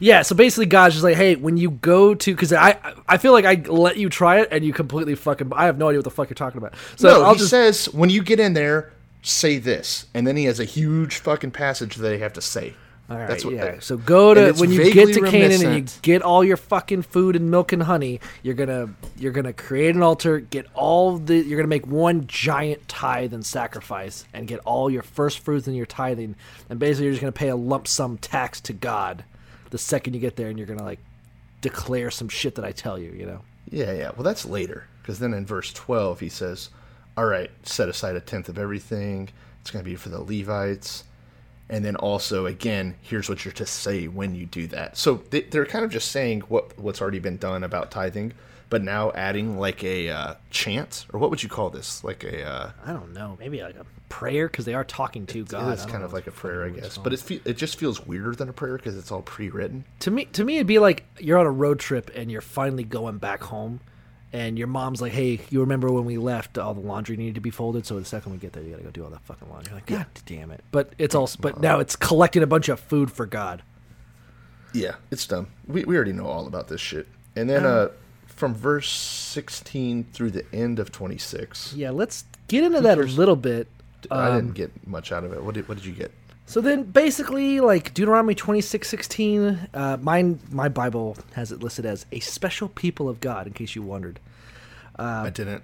yeah. So basically, God's just like, hey, when you go to, because I I feel like I let you try it and you completely fucking. I have no idea what the fuck you're talking about. So no, I'll he just says when you get in there, say this, and then he has a huge fucking passage that they have to say. All right, That's what. yeah. So go to when you get to Canaan and you get all your fucking food and milk and honey. You're gonna you're gonna create an altar, get all the you're gonna make one giant tithe and sacrifice, and get all your first fruits and your tithing, and basically you're just gonna pay a lump sum tax to God the second you get there, and you're gonna like declare some shit that I tell you. You know. Yeah, yeah. Well, that's later because then in verse twelve he says, "All right, set aside a tenth of everything. It's going to be for the Levites." And then also, again, here's what you're to say when you do that. So they, they're kind of just saying what what's already been done about tithing, but now adding like a uh, chant, or what would you call this? Like a uh, I don't know, maybe like a prayer because they are talking to God. it's kind know of like a prayer, I guess. But it fe- it just feels weirder than a prayer because it's all pre-written. to me to me it'd be like you're on a road trip and you're finally going back home and your mom's like hey you remember when we left all the laundry needed to be folded so the second we get there you gotta go do all that fucking laundry You're like god damn it but it's also but now it's collecting a bunch of food for god Yeah, it's dumb. We, we already know all about this shit. And then uh, from verse 16 through the end of 26, yeah let's get into that a little bit I Um, didn't get much out of it. What did, what did you get? So then, basically, like Deuteronomy twenty six sixteen, uh, mine my Bible has it listed as a special people of God. In case you wondered, uh, I didn't.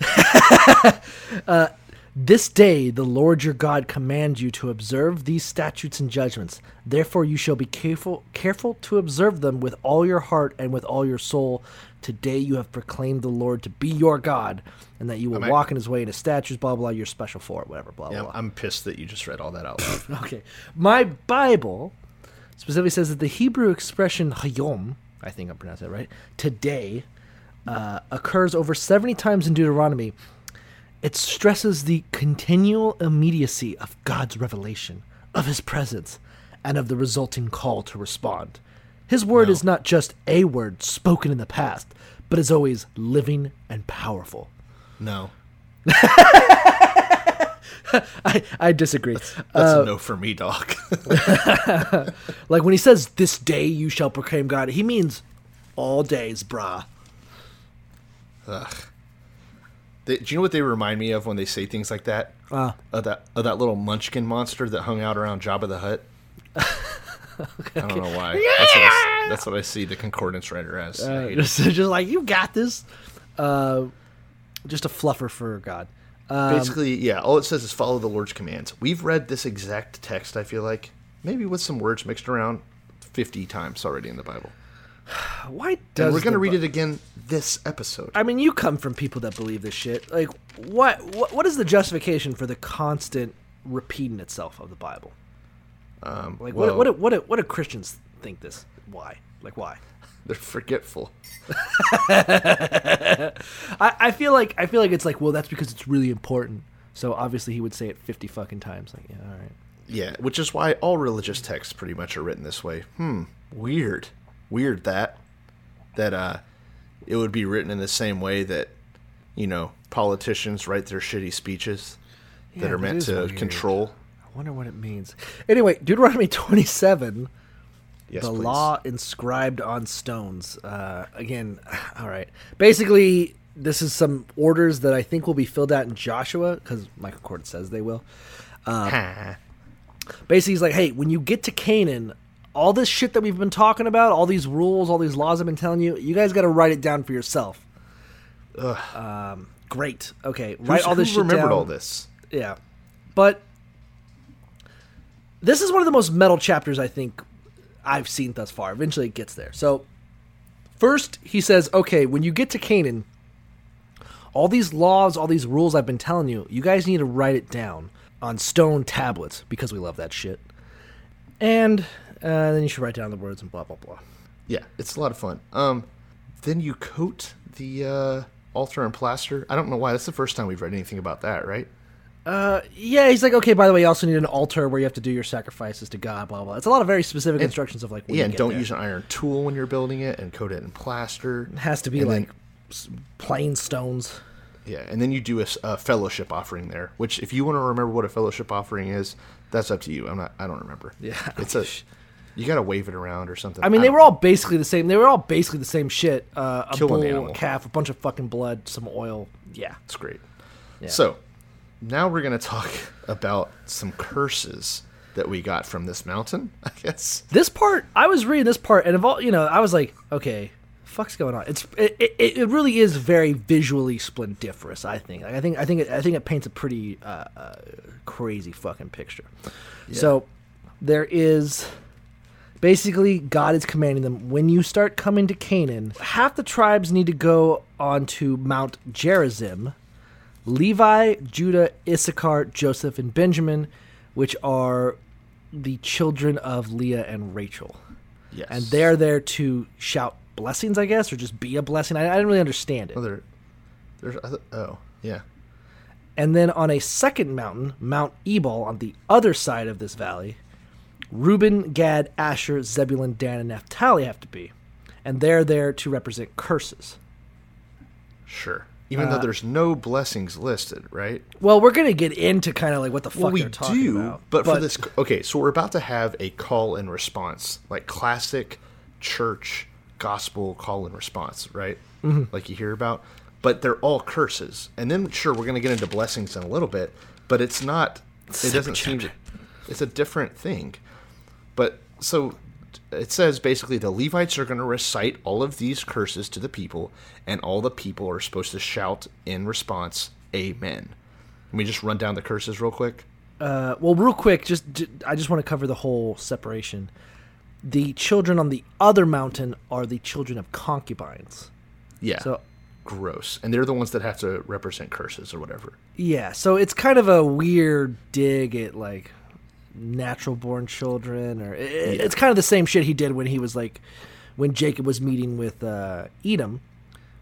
This day the Lord your God commands you to observe these statutes and judgments. Therefore you shall be careful careful to observe them with all your heart and with all your soul. Today you have proclaimed the Lord to be your God, and that you will I'm- walk in his way in his statutes, blah blah, you're special for it, whatever, blah Yeah, blah. I'm pissed that you just read all that out loud. Okay. My Bible specifically says that the Hebrew expression hayom, I think I'm pronouncing it right, today, uh, occurs over 70 times in Deuteronomy. It stresses the continual immediacy of God's revelation, of his presence, and of the resulting call to respond. His word is not just a word spoken in the past, but is always living and powerful. no, I, I disagree. that's Uh, a no for me, dog. Like when he says, This day you shall proclaim God, he means all days, brah. They, do you know what they remind me of when they say things like that? Uh. Of that of that little munchkin monster that hung out around Jabba the Hutt. I don't know why. That's, what I, that's what I see the concordance writer as. Uh, just, just like, You got this. Uh, just a fluffer for God. Um, Basically, yeah, all it says is follow the Lord's commands. We've read this exact text, I feel like, maybe with some words mixed around 50 times already in the Bible. why does And we're going to read Bi- it again this episode. I mean, you come from people that believe this shit. Like, what, what, what is the justification for the constant repeating itself of the Bible? Um, Like, well, what, what, what, do- what do Christians think this? Why? Like, why? They're forgetful. I, I feel like I feel like it's like, well, that's because it's really important. So obviously he would say it fifty fucking times. Like, yeah, all right. Yeah, which is why all religious texts pretty much are written this way. Hmm, weird. Weird that that uh it would be written in the same way that you know, politicians write their shitty speeches that are meant to weird. control. I wonder what it means. Anyway, Deuteronomy twenty-seven. Yes, the please. law inscribed on stones. Uh, again, all right. Basically, this is some orders that I think will be filled out in Joshua because Michael Cord says they will. Ha. Basically, he's like, hey, when you get to Canaan, all this shit that we've been talking about, all these rules, all these laws I've been telling you, you guys got to write it down for yourself. Um, great. Okay, write Who's- all this who shit remembered down. all this? Yeah. But this is one of the most metal chapters I think I've seen thus far. Eventually it gets there. So first he says, "Okay, when you get to Canaan, all these laws, all these rules I've been telling you, you guys need to write it down on stone tablets because we love that shit. And uh, then you should write down the words and blah blah blah. Yeah, it's a lot of fun. Um, then you coat the uh, altar in plaster. I don't know why. That's the first time we've read anything about that, right? Uh, yeah, he's like, okay. By the way, you also need an altar where you have to do your sacrifices to God. Blah blah. It's a lot of very specific instructions of like, yeah, and don't there. use an iron tool when you're building it, and coat it in plaster. It has to be And like s plain stones. Yeah, and then you do a fellowship offering there. Which, if you want to remember what a fellowship offering is, that's up to you. I'm not. I don't remember. Yeah, it's a. You got to wave it around or something. I mean, they don't were all basically the same. They were all basically the same shit. Uh, a Kill an bull, animal. a calf, a bunch of fucking blood, some oil. Yeah, It's great. Yeah. So, now we're going to talk about some curses that we got from this mountain, I guess. this part I was reading this part, and of all you know, I was like, okay, fuck's going on? It's it, it, it really is very visually splendiferous. I think. Like, I think I think it, I think it paints a pretty uh, uh, crazy fucking picture. So there is basically God is commanding them when you start coming to Canaan, half the tribes need to go onto Mount Gerizim. Levi, Judah, Issachar, Joseph, and Benjamin, which are the children of Leah and Rachel. Yes. And they're there to shout blessings, I guess, or just be a blessing. I, I didn't really understand it. Oh, there, there's. I th- Oh, yeah. And then on a second mountain, Mount Ebal, on the other side of this valley, Reuben, Gad, Asher, Zebulun, Dan, and Naphtali have to be. And they're there to represent curses. Sure. Even Uh, though there's no blessings listed, right? Well, we're going to get into kind of like what the fuck well, we they're talking do, about. but, for this, okay, so we're about to have a call and response, like classic church gospel call and response, right? Mhm. Like you hear about, but they're all curses. And then, sure, we're going to get into blessings in a little bit, but it's not. It doesn't seem. To, it's a different thing. But so it says basically the Levites are going to recite all of these curses to the people, and all the people are supposed to shout in response, "Amen." Let me just run down the curses real quick. Uh, well, real quick, just I just want to cover the whole separation. The children on the other mountain are the children of concubines. Yeah. So gross. And they're the ones that have to represent curses or whatever. yeah, so it's kind of a weird dig at like natural born children, or it, it's kind of the same shit he did when he was like when Jacob was meeting with uh, Edom,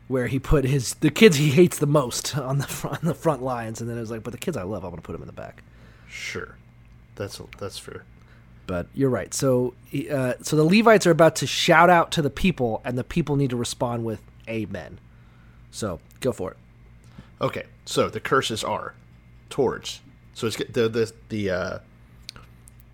where he put his the kids he hates the most on the front on the front lines, and then it was like, but the kids I love, I'm gonna put them in the back. Sure. That's that's fair. But you're right. So, uh, so the Levites are about to shout out to the people, and the people need to respond with "Amen." So, go for it. Okay. So the curses are towards. So it's the the the uh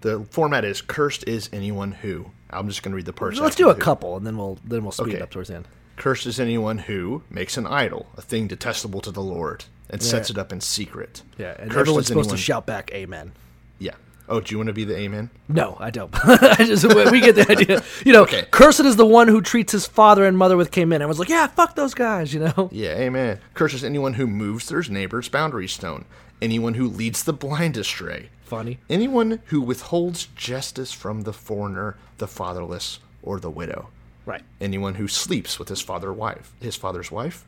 the format is cursed is anyone who. I'm just going to read the parts. Let's do a who. couple, and then we'll then we'll speed Okay. up towards the end. Cursed is anyone who makes an idol, a thing detestable to the Lord, and sets it up in secret. Yeah, and Cursed everyone's is supposed anyone- to shout back "Amen." Yeah. Oh, do you want to be the amen? No, I don't. I just we get the idea. You know, Okay. cursed is the one who treats his father and mother with Amen. Everyone's like, "Yeah, fuck those guys," you know. Yeah, amen. Cursed is anyone who moves their neighbor's boundary stone, anyone who leads the blind astray, Funny. anyone who withholds justice from the foreigner, the fatherless, or the widow. Right. Anyone who sleeps with his father wife, his father's wife.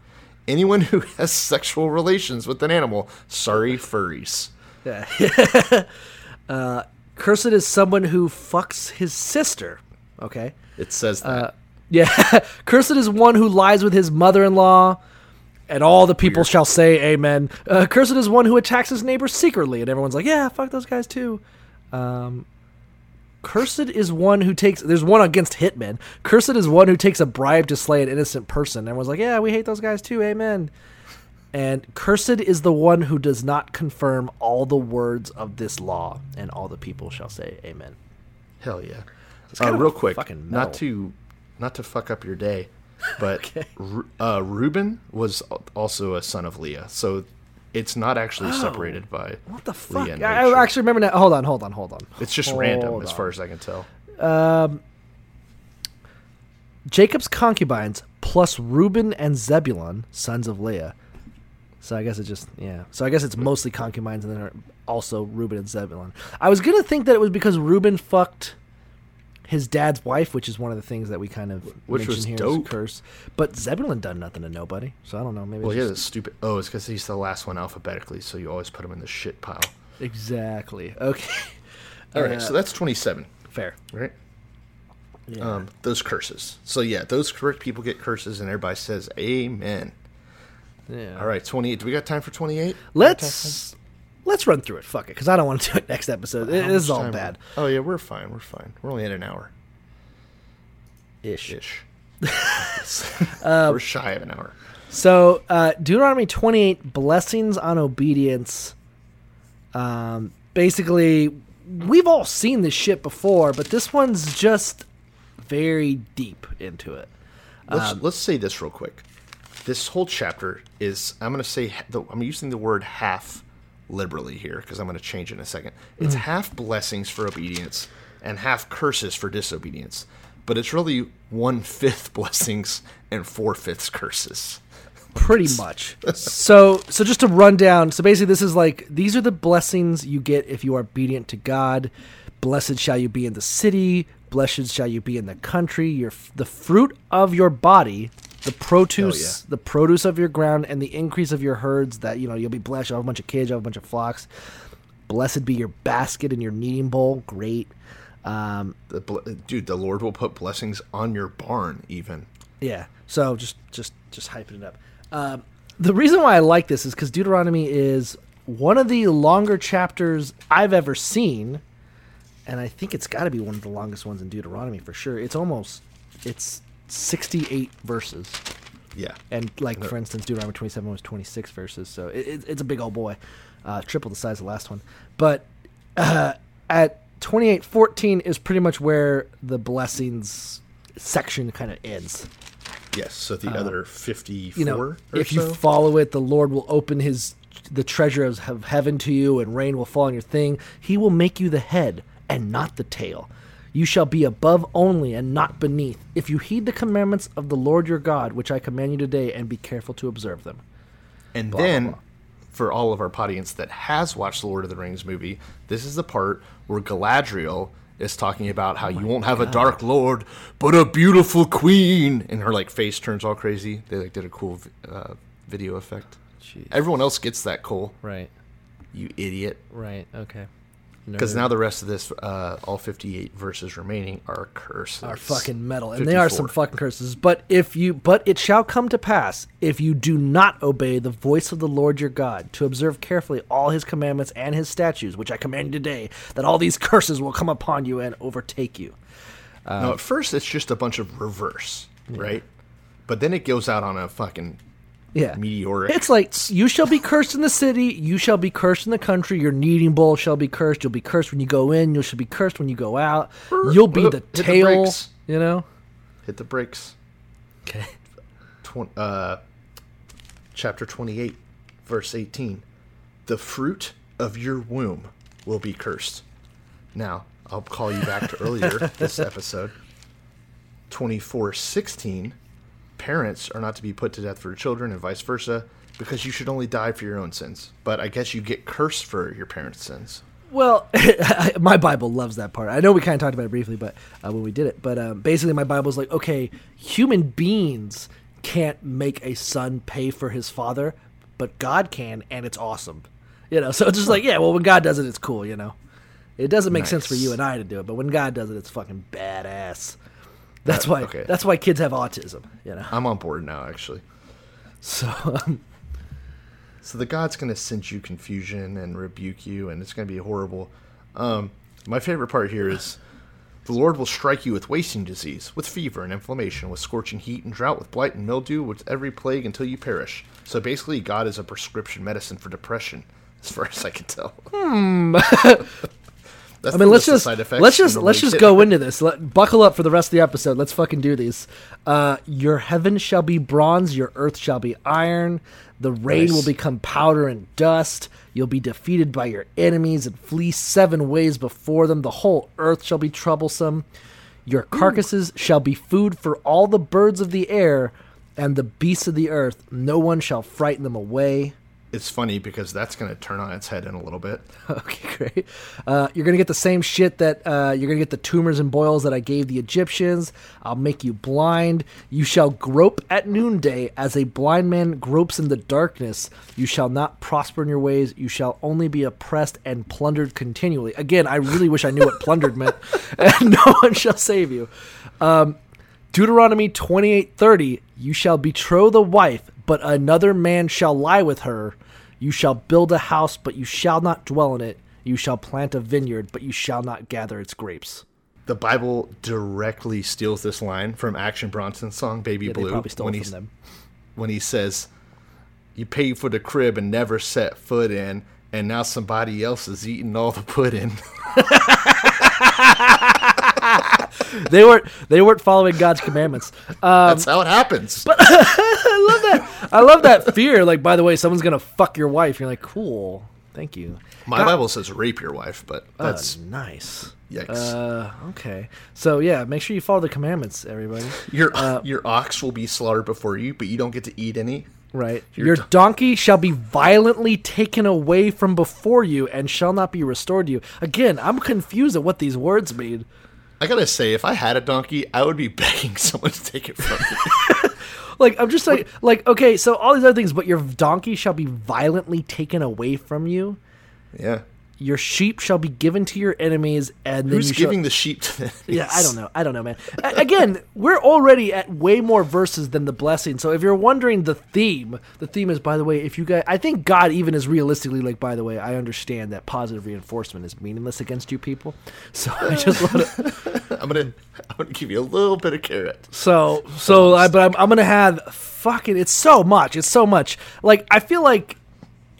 Anyone who has sexual relations with an animal. Sorry, furries. Yeah. uh, cursed is someone who fucks his sister. Okay. It says that. Uh, yeah. cursed is one who lies with his mother-in-law, and all the people shall say amen. Uh, cursed is one who attacks his neighbor secretly, and everyone's like, yeah, fuck those guys too. Um, cursed is one who takes. There's one against hitmen. Cursed is one who takes a bribe to slay an innocent person. Everyone's like, yeah, we hate those guys too. Amen. And cursed is the one who does not confirm all the words of this law, and all the people shall say amen. Hell yeah. Uh, real quick, not to not to fuck up your day, but Ru- uh, Reuben was also a son of Leah, so it's not actually Oh. separated by What the fuck? Leah and I, actually remember now. Hold on, hold on, hold on. It's just Hold random, as far as I can tell. Um, Jacob's concubines plus Reuben and Zebulun, sons of Leah. So I guess it just yeah. So I guess it's mostly concubines, and then also Reuben and Zebulun. I was gonna think that it was because Reuben fucked his dad's wife, which is one of the things that we kind of Which mention was here dope. curse. But Zebulon done nothing to nobody, so I don't know. Maybe Well, it's yeah, just- that's stupid. Oh, it's because he's the last one alphabetically, so you always put him in the shit pile. exactly okay. All right, Uh, so that's twenty-seven, fair. right? Yeah. Um, those curses. So yeah, those correct people get curses, and everybody says Amen. Yeah. All right, twenty-eight. Do we got time for twenty-eight? Let's let's run through it. Fuck it, because I don't want to do it next episode. It- this is all bad. Oh yeah, we're fine. We're fine. We're only at an hour Ish. ish. Um, we're shy of an hour. So uh, Deuteronomy twenty eight blessings on obedience. Um, basically, we've all seen this shit before, but this one's just very deep into it. Let's Um, let's say this real quick. This whole chapter is I'm going to say the, I'm using the word half liberally here because I'm going to change it in a second. It's Mm. half blessings for obedience and half curses for disobedience, but it's really one fifth blessings and four fifths curses. pretty much. so so just to run down. So basically, this is like these are the blessings you get if you are obedient to God. Blessed shall you be in the city. Blessed shall you be in the country. Your the fruit of your body, the produce, the produce of your ground, and the increase of your herds. That you know you'll be blessed. You'll have a bunch of kids. You'll have a bunch of flocks. Blessed be your basket and your kneading bowl. Great. Um, The ble- dude, the Lord will put blessings on your barn even. Yeah. So just just just hyping it up. Um, the reason why I like this is because Deuteronomy is one of the longer chapters I've ever seen, and I think it's got to be one of the longest ones in Deuteronomy for sure. It's almost it's sixty eight verses, Yeah. and like for instance, Deuteronomy twenty seven was twenty six verses, so it, it, it's a big old boy, uh, triple the size of the last one. But uh, at twenty eight fourteen is pretty much where the blessings section kind of ends Yes. So the Uh, other 54 you know, or if you follow it, the Lord will open his the treasures of heaven to you, and rain will fall on your thing. He will make you the head and not the tail. You shall be above only and not beneath, if you heed the commandments of the Lord your God, which I command you today, and be careful to observe them. And blah, blah, then, blah. for all of our audience that has watched the Lord of the Rings movie, this is the part where Galadriel is talking about how you won't have a dark lord, but a beautiful queen, and her like face turns all crazy. They like did a cool uh, video effect. Everyone else gets that, Cole. Right, You idiot. right, okay. Because now the rest of this, uh, all 58 verses remaining, are curses. are fucking metal, and they are some fucking curses. But if you, but it shall come to pass if you do not obey the voice of the Lord your God to observe carefully all His commandments and His statutes, which I command you today, that all these curses will come upon you and overtake you. now, at first, it's just a bunch of reverse, right? But then it goes out on a fucking Yeah, meteoric. It's like you shall be cursed in the city, you shall be cursed in the country. Your kneading bowl shall be cursed. You'll be cursed when you go in. You shall be cursed when you go out. You'll be the Hit the you know. hit the brakes. Okay. Twen- uh, chapter 28, verse 18. The fruit of your womb will be cursed. Now, I'll call you back to earlier this episode. 24:16. Parents are not to be put to death for your children and vice versa because you should only die for your own sins. But I guess you get cursed for your parents' sins. Well, my Bible loves that part. I know we kind of talked about it briefly, but uh, when we did it, but um, basically, my Bible's like, okay, human beings can't make a son pay for his father, but God can, and it's awesome. You know, so it's just like, yeah, well, when God does it, it's cool. You know, it doesn't make sense for you and I to do it, but when God does it, it's fucking badass. That's why. okay. That's why kids have autism. You know. I'm on board now actually. So um, So the God's going to send you confusion and rebuke you, and it's going to be horrible. Um, my favorite part here is the Lord will strike you with wasting disease, with fever and inflammation, with scorching heat and drought, with blight and mildew, with every plague until you perish. So basically, God is a prescription medicine for depression, as far as I can tell. Hmm. That's I mean, let's just side effects let's just let's just go into this. Let, buckle up for the rest of the episode. Let's fucking do these. Uh, your heaven shall be bronze. Your earth shall be iron. The rain Nice. will become powder and dust. You'll be defeated by your enemies and flee seven ways before them. The whole earth shall be troublesome. Your carcasses shall be food for all the birds of the air and the beasts of the earth. No one shall frighten them away. It's funny because that's going to turn on its head in a little bit. Okay, great. Uh, you're gonna get the same shit that uh, you're gonna get the tumors and boils that I gave the Egyptians. I'll make you blind. You shall grope at noonday as a blind man gropes in the darkness. You shall not prosper in your ways. You shall only be oppressed and plundered continually. Again, I really wish I knew what plundered meant. And no one shall save you. Um, Deuteronomy 28:30 You shall betroth a wife, but another man shall lie with her. You shall build a house, but you shall not dwell in it. You shall plant a vineyard, but you shall not gather its grapes. The Bible directly steals this line from Action Bronson's song "Baby Yeah, Blue" when it he's from them. when he says, "You paid for the crib and never set foot in, and now somebody else is eating all the pudding." They weren't they weren't following God's commandments. Um, That's how it happens. But I love that. I love that fear. Like, by the way, someone's gonna fuck your wife. You're like, cool, thank you. My God- Bible says rape your wife, but Oh, that's nice. yikes. Uh, okay. So yeah, make sure you follow the commandments, everybody. your uh, your ox will be slaughtered before you, but you don't get to eat any. Right. Your Your donkey shall be violently taken away from before you and shall not be restored to you. Again, I'm confused at what these words mean. I gotta say, if I had a donkey, I would be begging someone to take it from me. Like I'm just like like okay, so all these other things, but your donkey shall be violently taken away from you. yeah. Your sheep shall be given to your enemies, and then Who's you shall- giving the sheep to the Yeah, I don't know. I don't know, man. Again, we're already at way more verses than the blessing. So if you're wondering the theme, the theme is, by the way, if you guys, I think God even is realistically like, by the way, I understand that positive reinforcement is meaningless against you people. So I just want to. I'm gonna I'm gonna give you a little bit of carrot. So so I, but I'm, I'm gonna have fucking. It's so much. It's so much. Like I feel like.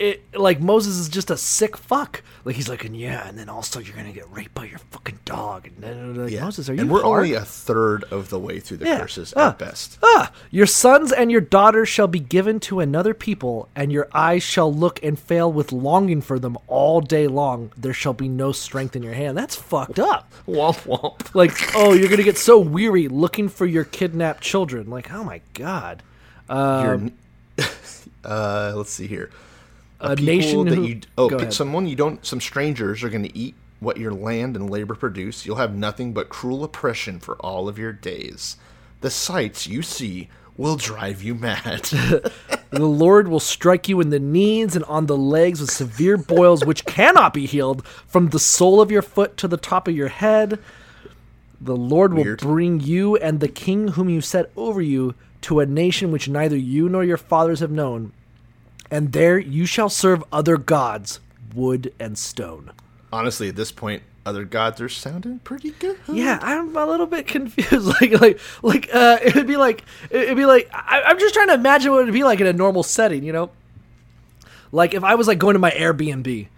It, like Moses is just a sick fuck. Like he's like, and yeah, and then also you're gonna get raped by your fucking dog. And then like, Moses, are you? and we're hard? only a third of the way through the Yeah. curses Ah. at best. Ah, your sons and your daughters shall be given to another people, and your eyes shall look and fail with longing for them all day long. There shall be no strength in your hand. That's fucked up. Womp womp. Like, oh, you're gonna get so weary looking for your kidnapped children. Like, oh my god. Um, uh, let's see here. A nation that who- you oh someone you don't some strangers are going to eat what your land and labor produce. You'll have nothing but cruel oppression for all of your days. The sights you see will drive you mad. The Lord will strike you in the knees and on the legs with severe boils which cannot be healed from the sole of your foot to the top of your head. The Lord will bring you and the king whom you set over you to a nation which neither you nor your fathers have known. And there you shall serve other gods, wood and stone. Honestly, at this point, other gods are sounding pretty good. Yeah, I'm a little bit confused. Like, like, like, uh, it would be like, it'd be like, I, I'm just trying to imagine what it would be like in a normal setting, you know? Like, if I was like going to my Airbnb,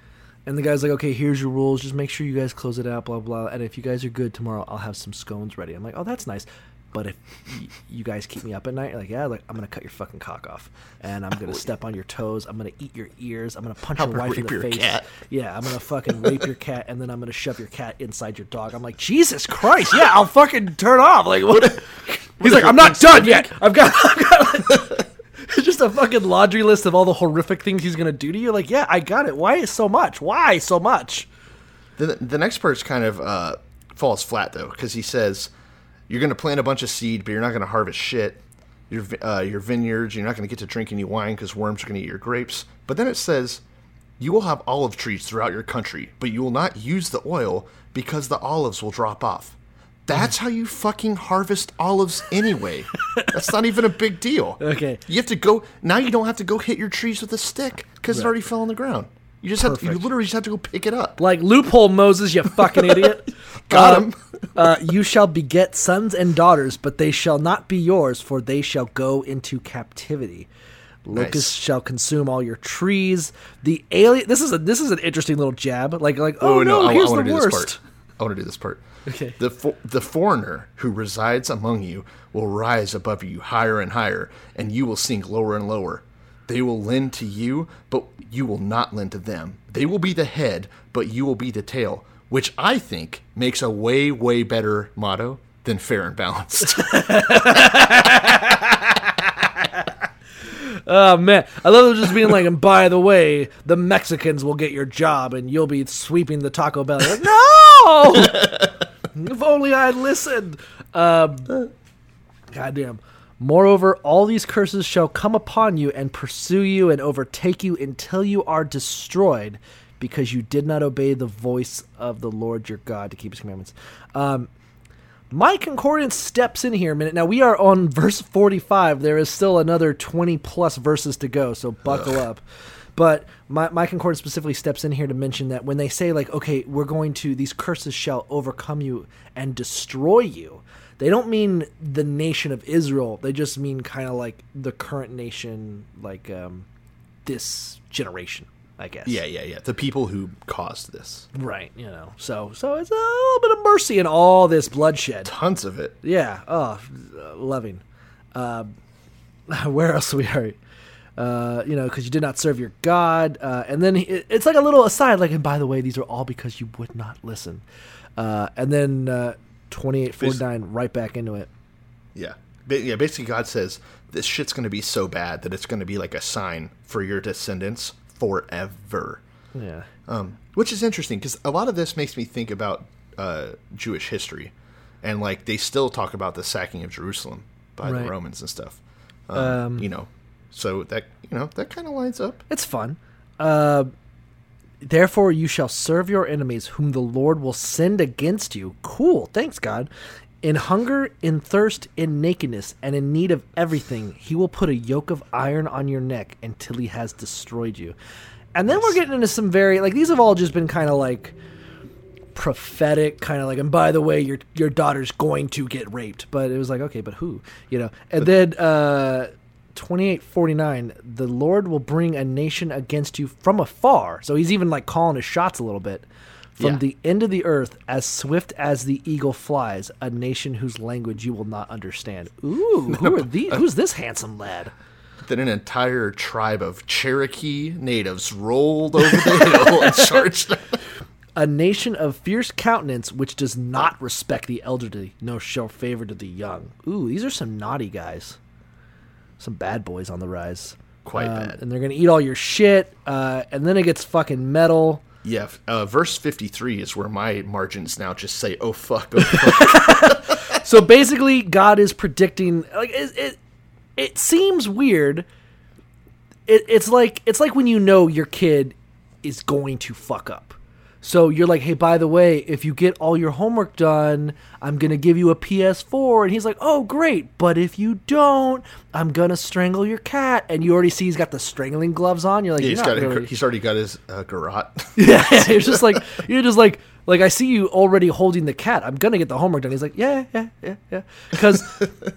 and the guy's like, okay, here's your rules. Just make sure you guys close it out, blah blah. And if you guys are good tomorrow, I'll have some scones ready. I'm like, oh, that's nice. But if y- you guys keep me up at night, you're like, yeah, like I'm gonna cut your fucking cock off, and I'm gonna step on your toes. I'm gonna eat your ears. I'm gonna punch I'm your wife in the face. cat. Yeah, I'm gonna fucking rape your cat, and then I'm gonna shove your cat inside your dog. I'm like, Jesus Christ, yeah, I'll fucking turn off. Like, what? He's like, I'm not done yet. I've got, I've got. Like, it's just a fucking laundry list of all the horrific things he's gonna do to you. Like, yeah, I got it. Why so much? Why so much? The, the next part's kind of uh, falls flat though, because he says you're going to plant a bunch of seed, but you're not going to harvest shit. Your uh, your vineyards, you're not going to get to drink any wine because worms are going to eat your grapes. But then it says you will have olive trees throughout your country, but you will not use the oil because the olives will drop off. That's how you fucking harvest olives anyway. That's not even a big deal. Okay. You have to go now. You don't have to go hit your trees with a stick because it already fell on the ground. You just have to, you literally just have to go pick it up. Like loophole Moses, you fucking idiot. Got Uh, him. uh, you shall beget sons and daughters, but they shall not be yours, for they shall go into captivity. Locusts Nice. shall consume all your trees. The alien. This is a this is an interesting little jab. Like like oh, no, I, here's want the to do worst. this part. I want to do this part. Okay. The fo- the foreigner who resides among you will rise above you higher and higher, and you will sink lower and lower. They will lend to you, but you will not lend to them. They will be the head, but you will be the tail, which I think makes a way way better motto than fair and balanced. Oh man, I love them just being like, and by the way, the Mexicans will get your job, and you'll be sweeping the Taco Bell. Like, no, if only I'd listened. Um, goddamn. Moreover, all these curses shall come upon you and pursue you and overtake you until you are destroyed, because you did not obey the voice of the Lord your God to keep His commandments. Um, my concordance steps in here a minute. Now we are on verse 45. There is still another 20 plus verses to go, so buckle up. But my, my concordance specifically steps in here to mention that when they say like, okay, we're going to these curses shall overcome you and destroy you, they don't mean the nation of Israel. They just mean kind of like the current nation, like um, this generation, I guess. Yeah, yeah, yeah. The people who caused this. Right. You know. So so it's a little bit of mercy in all this bloodshed. Tons of it. Yeah. Oh, uh, loving. Uh, where else are we are? Uh, you know, because you did not serve your God, uh, and then he, it's like a little aside, like, and by the way, these are all because you would not listen. Uh, and then uh, twenty eight forty nine, right back into it. Yeah. Yeah, basically God says this shit's going to be so bad that it's going to be like a sign for your descendants forever. Yeah. Um, which is interesting because a lot of this makes me think about uh, Jewish history, and like they still talk about the sacking of Jerusalem by Right. the Romans and stuff. Um, Um, you know, so that you know that kind of lines up. It's fun. Uh, Therefore, you shall serve your enemies, whom the Lord will send against you. Cool. Thanks, God. In hunger, in thirst, in nakedness, and in need of everything, he will put a yoke of iron on your neck until he has destroyed you. And then we're getting into some very like these have all just been kind of like prophetic kind of like and by the way your your daughter's going to get raped. But it was like okay but who? You know? And then uh 2849 the lord will bring a nation against you from afar. So he's even like calling his shots a little bit from Yeah. the end of the earth as swift as the eagle flies a nation whose language you will not understand ooh who are these who's this handsome lad Then an entire tribe of Cherokee natives rolled over the hill and charged. a nation of fierce countenance which does not respect the elderly nor show favor to the young. Ooh, these are some naughty guys. Some bad boys on the rise. Quite Um, bad. And they're gonna eat all your shit. Uh, and then it gets fucking metal. Yeah, uh, verse fifty-three is where my margins now just say, "Oh fuck, oh fuck." So basically, God is predicting. Like it, it, it seems weird. It, it's like it's like when you know your kid is going to fuck up. So you're like, hey, by the way, if you get all your homework done, I'm gonna give you a PS4. And he's like, oh, great. But if you don't, I'm gonna strangle your cat. And you already see he's got the strangling gloves on. You're like, Yeah, you're he's got really. he's already got his uh, garrote. Yeah, you're just like you're just like like I see you already holding the cat. I'm gonna get the homework done. He's like, yeah, yeah, yeah, yeah, because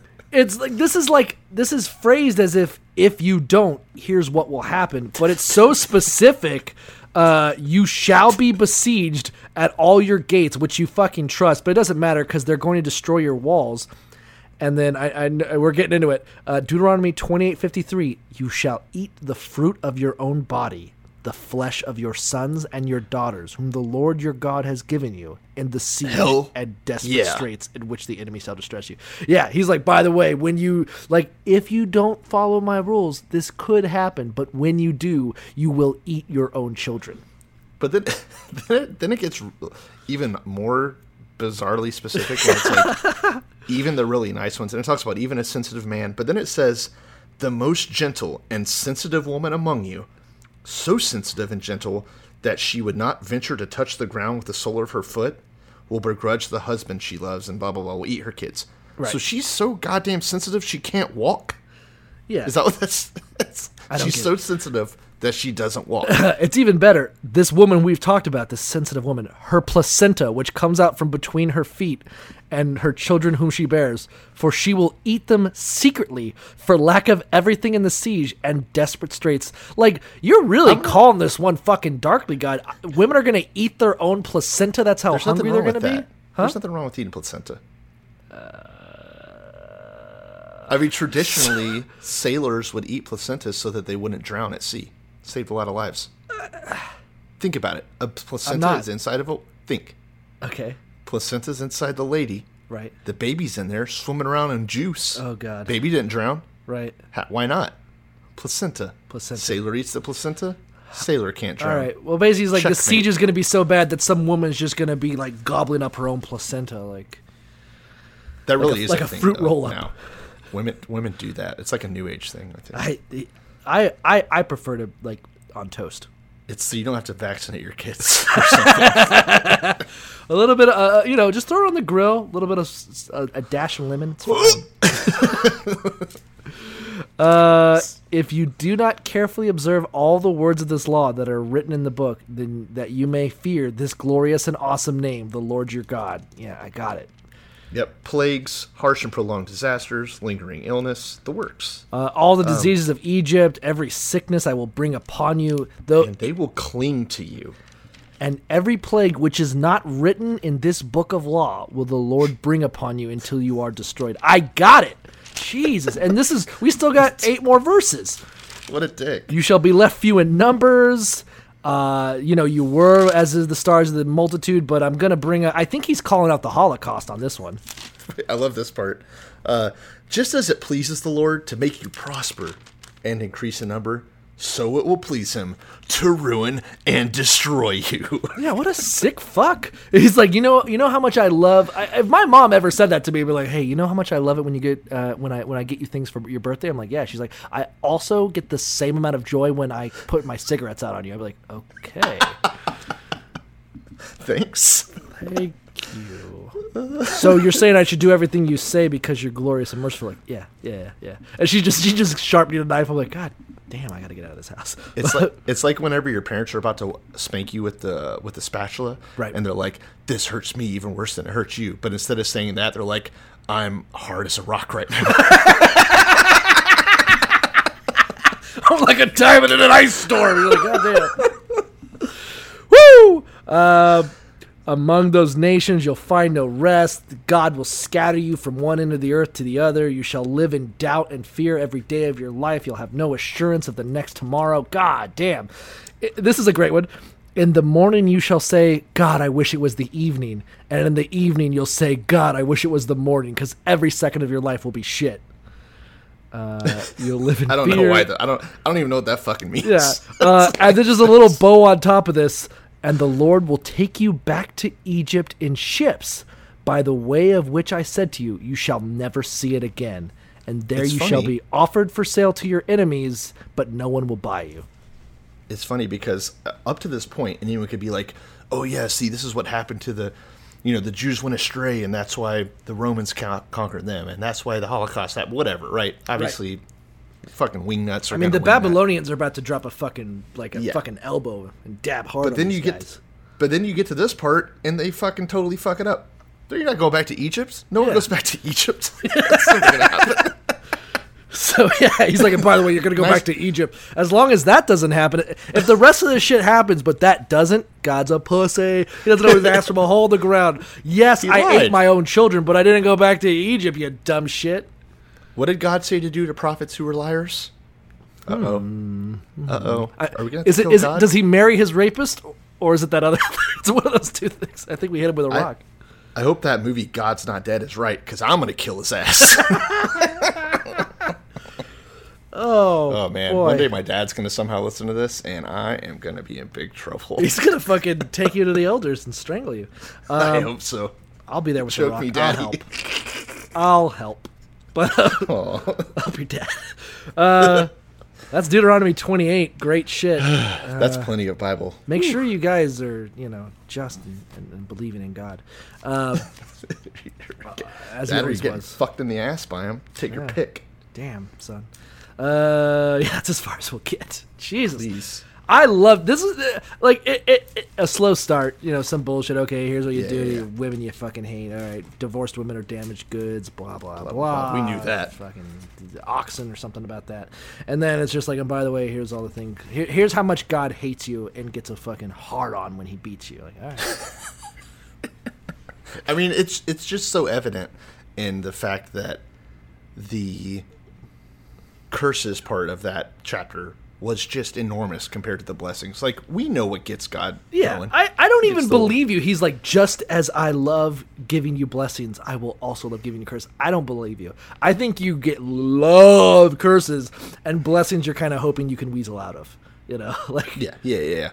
it's like this is like this is phrased as if if you don't, here's what will happen. But it's so specific. Uh, you shall be besieged at all your gates, which you fucking trust, but it doesn't matter because they're going to destroy your walls. And then I, I we're getting into it. Uh, Deuteronomy twenty eight fifty three. You shall eat the fruit of your own body, the flesh of your sons and your daughters, whom the Lord your God has given you, in the siege Hell and desperate yeah. straits in which the enemy shall distress you. Yeah, he's like, by the way, when you like, if you don't follow my rules, this could happen. But when you do, you will eat your own children. But then, then it, then it gets even more bizarrely specific. When it's like even the really nice ones, and it talks about even a sensitive man. But then it says, "The most gentle and sensitive woman among you, so sensitive and gentle that she would not venture to touch the ground with the sole of her foot, will begrudge the husband she loves, and blah blah blah. Will eat her kids. Right. So she's so goddamn sensitive she can't walk. Yeah, Is that what that's? that's I don't she's so it. sensitive that she doesn't walk. it's even better. This woman we've talked about, this sensitive woman, her placenta, which comes out from between her feet, and her children whom she bears, for she will eat them secretly for lack of everything in the siege and desperate straits. Like you're really calling this one fucking darkly, God. Women are gonna eat their own placenta. That's how There's hungry they're with gonna be. that. There's nothing wrong with eating placenta. I mean, traditionally, sailors would eat placentas so that they wouldn't drown at sea. Saved a lot of lives. Think about it. A placenta not- is inside of a. Think. Okay, Placenta's inside the lady. right, The baby's in there swimming around in juice. Oh, God. Baby didn't drown. right. Ha- why not? Placenta. Placenta. Sailor eats the placenta. Sailor can't drown. All right. Well, basically, he's like the siege is gonna be so bad that some woman's just gonna be like gobbling up her own placenta, like. That really a- is like a, thing, fruit though, roll-up. now. Women women do that. It's like a new age thing. I think. I, I, I, I prefer to like on toast. It's so you don't have to vaccinate your kids. A little bit, of, uh, you know, just throw it on the grill. A little bit of a dash of lemon. Uh, if you do not carefully observe all the words of this law that are written in the book, then that you may fear this glorious and awesome name, the Lord your God. Yeah, I got it. Yep. Plagues, harsh and prolonged disasters, lingering illness, the works. Uh, all the diseases of Egypt, every sickness I will bring upon you, though, And they will cling to you. and every plague which is not written in this book of law will the Lord bring upon you until you are destroyed. I got it. Jesus, and this is we still got eight more verses. What a dick. You shall be left few in numbers. Uh, you know, you were as is the stars of the multitude, but I'm gonna bring. A, I think he's calling out the Holocaust on this one. I love this part. Uh, just as it pleases the Lord to make you prosper and increase in number, so it will please him to ruin and destroy you. Yeah, what a sick fuck. He's like, you know, you know how much I love. I, if my mom ever said that to me, be like, hey, you know how much I love it when you get uh, when I when I get you things for your birthday. I'm like, yeah. She's like, I also get the same amount of joy when I put my cigarettes out on you. I'm like, okay, Thanks. thank you. So you're saying I should do everything you say because you're glorious and merciful? Like, yeah, yeah, yeah. And she just she just sharpened the knife. I'm like, God damn, I gotta get out of this house. It's like it's like whenever your parents are about to spank you with the with the spatula, Right. And they're like, "This hurts me even worse than it hurts you." But instead of saying that, they're like, "I'm hard as a rock right now." I'm like a diamond in an ice storm. You're like, God damn. Woo! Uh, among those nations you'll find no rest. God will scatter you from one end of the earth to the other. You shall live in doubt and fear every day of your life. You'll have no assurance of the next tomorrow. God damn. This is a great one. In the morning you shall say, God, I wish it was the evening. And in the evening you'll say, God, I wish it was the morning, because every second of your life will be shit. Uh, you'll live in I don't fear. know why. The, I don't. I don't even know what that fucking means. Yeah. Uh, and there's just a little bow on top of this. And the Lord will take you back to Egypt in ships, by the way of which I said to you, you shall never see it again. And there It's you shall be offered for sale to your enemies, but no one will buy you. it's funny because uh, up to this point, anyone could be like, "Oh yeah, see, this is what happened to the, you know, the Jews went astray, and that's why the Romans con- conquered them, and that's why the Holocaust happened." Whatever, right? Obviously, fucking wingnuts are. I mean, the gonna that. Babylonians are about to drop a fucking like a Yeah. fucking elbow and dab hard. But then you get, guys. but then you get to this part, and they fucking totally fuck it up. You're not going back to Egypt. No one goes back to Egypt. That's never gonna happen. So yeah, he's like, and by the way, you're gonna go Nice. back to Egypt. As long as that doesn't happen, if the rest of this shit happens, but that doesn't, God's a pussy. He doesn't always ask from a hole in the ground. Yes, He I lied. ate my own children, but I didn't go back to Egypt. You dumb shit. What did God say to do to prophets who were liars? Uh oh. Uh oh. Are we gonna have is to it? kill Is it? God? Does he marry his rapist, or is it that other? it's one of those two things. I think we hit him with a I- rock. I hope that movie God's Not Dead is right because I'm gonna kill his ass. Oh, oh man, boy. one day my dad's gonna somehow listen to this, and I am gonna be in big trouble. He's gonna fucking take you to the elders and strangle you. I Um, hope so. I'll be there with the Choke rock. me, I'll daddy. help. I'll help. But uh. I'll be dead. Uh, that's Deuteronomy 28. Great shit. That's plenty of Bible. Make sure you guys are, you know, just and, and, and believing in God. Um, as he That or you always getting was. fucked in the ass by him. Take your pick. Damn, son. Uh, yeah, that's as far as we'll get. Jesus. Please. I love this is like it, it, it- a slow start, you know, some bullshit. Okay, here's what you Yeah, do. yeah. Women you fucking hate. All right, divorced women are damaged goods. Blah blah blah. blah. We knew that. Fucking oxen or something about that. And then it's just like, and by the way, here's all the thing. Here, here's how much God hates you and gets a fucking hard on when he beats you. Like, all right, I mean, it's it's just so evident in the fact that the curses part of that chapter was just enormous compared to the blessings. Like we know what gets God yeah. going. I, I don't even believe you. He's like, just as I love giving you blessings, I will also love giving you curses. I don't believe you. I think you get love curses and blessings. You're kind of hoping you can weasel out of. You know, like Yeah, yeah, yeah.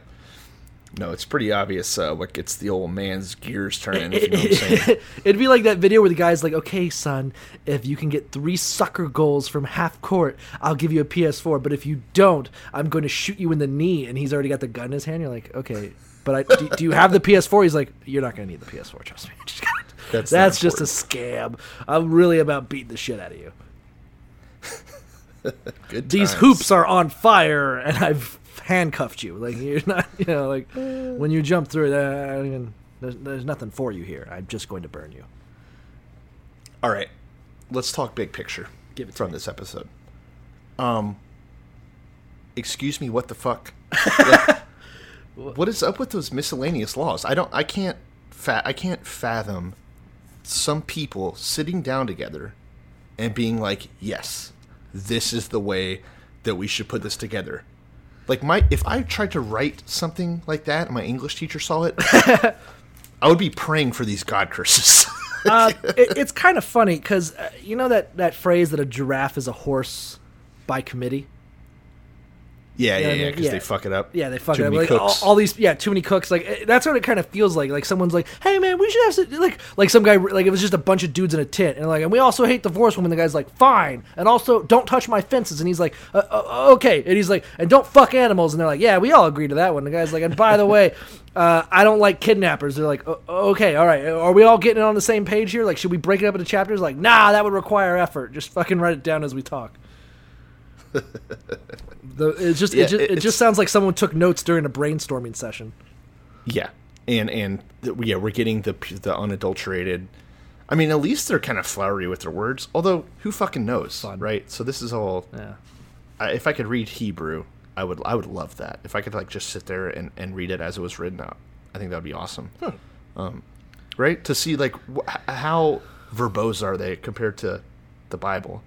No, it's pretty obvious uh, what gets the old man's gears turning. If you know what I'm saying. It'd be like that video where the guy's like, "Okay, son, if you can get three sucker goals from half court, I'll give you a PS4. But if you don't, I'm going to shoot you in the knee." And he's already got the gun in his hand. You're like, "Okay, but I, do, do you have the PS4?" He's like, "You're not going to need the PS4. Trust me." That's That's, just a scam. I'm really about beating the shit out of you. Good these hoops are on fire and I've handcuffed you. Like you're not, you know, like when you jump through that, I don't even, there's, there's nothing for you here. I'm just going to burn you. All right, let's talk big picture Give it from me. this episode. Um, excuse me, what the fuck? Like, what is up with those miscellaneous laws? I don't. I can't. Fa- I can't fathom some people sitting down together and being like, "Yes, this is the way that we should put this together." Like my, if I tried to write something like that, and my English teacher saw it, I would be praying for these god curses. uh, it, it's kind of funny because uh, you know that that phrase that a giraffe is a horse by committee. Yeah, yeah, Yeah, because yeah. they fuck it up. Yeah, they fuck Too it up. many Like all, cooks. all these, yeah, too many cooks. Like eh, that's what it kind of feels like. Like someone's like, "Hey, man, we should have some, like like some guy like it was just a bunch of dudes in a tent, and like, and we also hate divorce women. The guy's like, "Fine," and also don't touch my fences, and he's like, uh, uh, "Okay," and he's like, "And don't fuck animals," and they're like, "Yeah, we all agree to that one." The guy's like, "And by the way." Uh, I don't like kidnappers. They're like, okay, all right. Are we all getting on the same page here? Like, should we break it up into chapters? Like, nah, that would require effort. Just fucking write it down as we talk. the, it just Yeah, it, just, it just sounds like someone took notes during a brainstorming session. Yeah, and and yeah, we're getting the the unadulterated. I mean, at least they're kind of flowery with their words. Although, who fucking knows, right? So this is all. Yeah. I, if I could read Hebrew, I would. I would love that. If I could like just sit there and, and read it as it was written out, I think that would be awesome. Um, right to see like wh- how verbose are they compared to the Bible?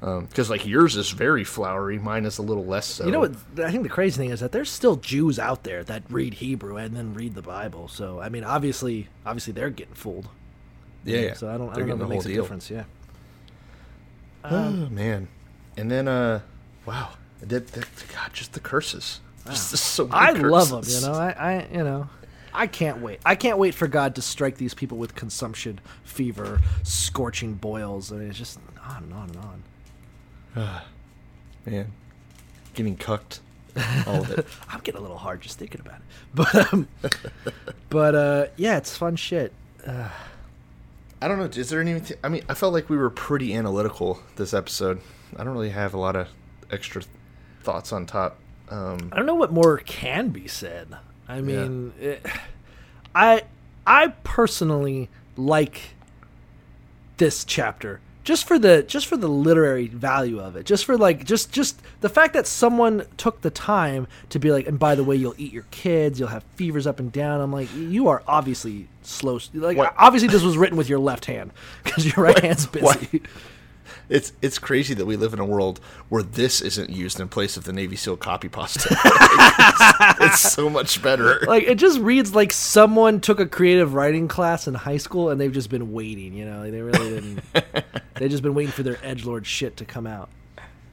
Um, because like yours is very flowery, mine is a little less so. You know what? I think the crazy thing is that there's still Jews out there that read Hebrew and then read the Bible. So I mean, obviously, obviously they're getting fooled. Yeah, yeah. So I don't, I They're don't know if it makes whole a deal. difference. Yeah. oh man, and then uh, wow, that, that God, just the curses. Just so many I love them. You know, I, I, you know, I can't wait. I can't wait for God to strike these people with consumption, fever, scorching boils. I mean, it's just on and on and on. man, getting cucked, all of it. I'm getting a little hard just thinking about it. But um, but uh, yeah, it's fun shit. Uh, I don't know. Is there anything? I mean, I felt like we were pretty analytical this episode. I don't really have a lot of extra thoughts on top. Um, I don't know what more can be said. I mean, it, I I personally like this chapter just for the just for the literary value of it. Just for like just just the fact that someone took the time to be like, and by the way, you'll eat your kids, you'll have fevers up and down. I'm like, you are obviously slow. Like, What? obviously, this was written with your left hand because your right hand's busy. What? It's it's crazy that we live in a world where this isn't used in place of the Navy SEAL copy pasta. it's, it's so much better. like it just reads like someone took a creative writing class in high school and they've just been waiting you know they really didn't they've just been waiting for their edge lord shit to come out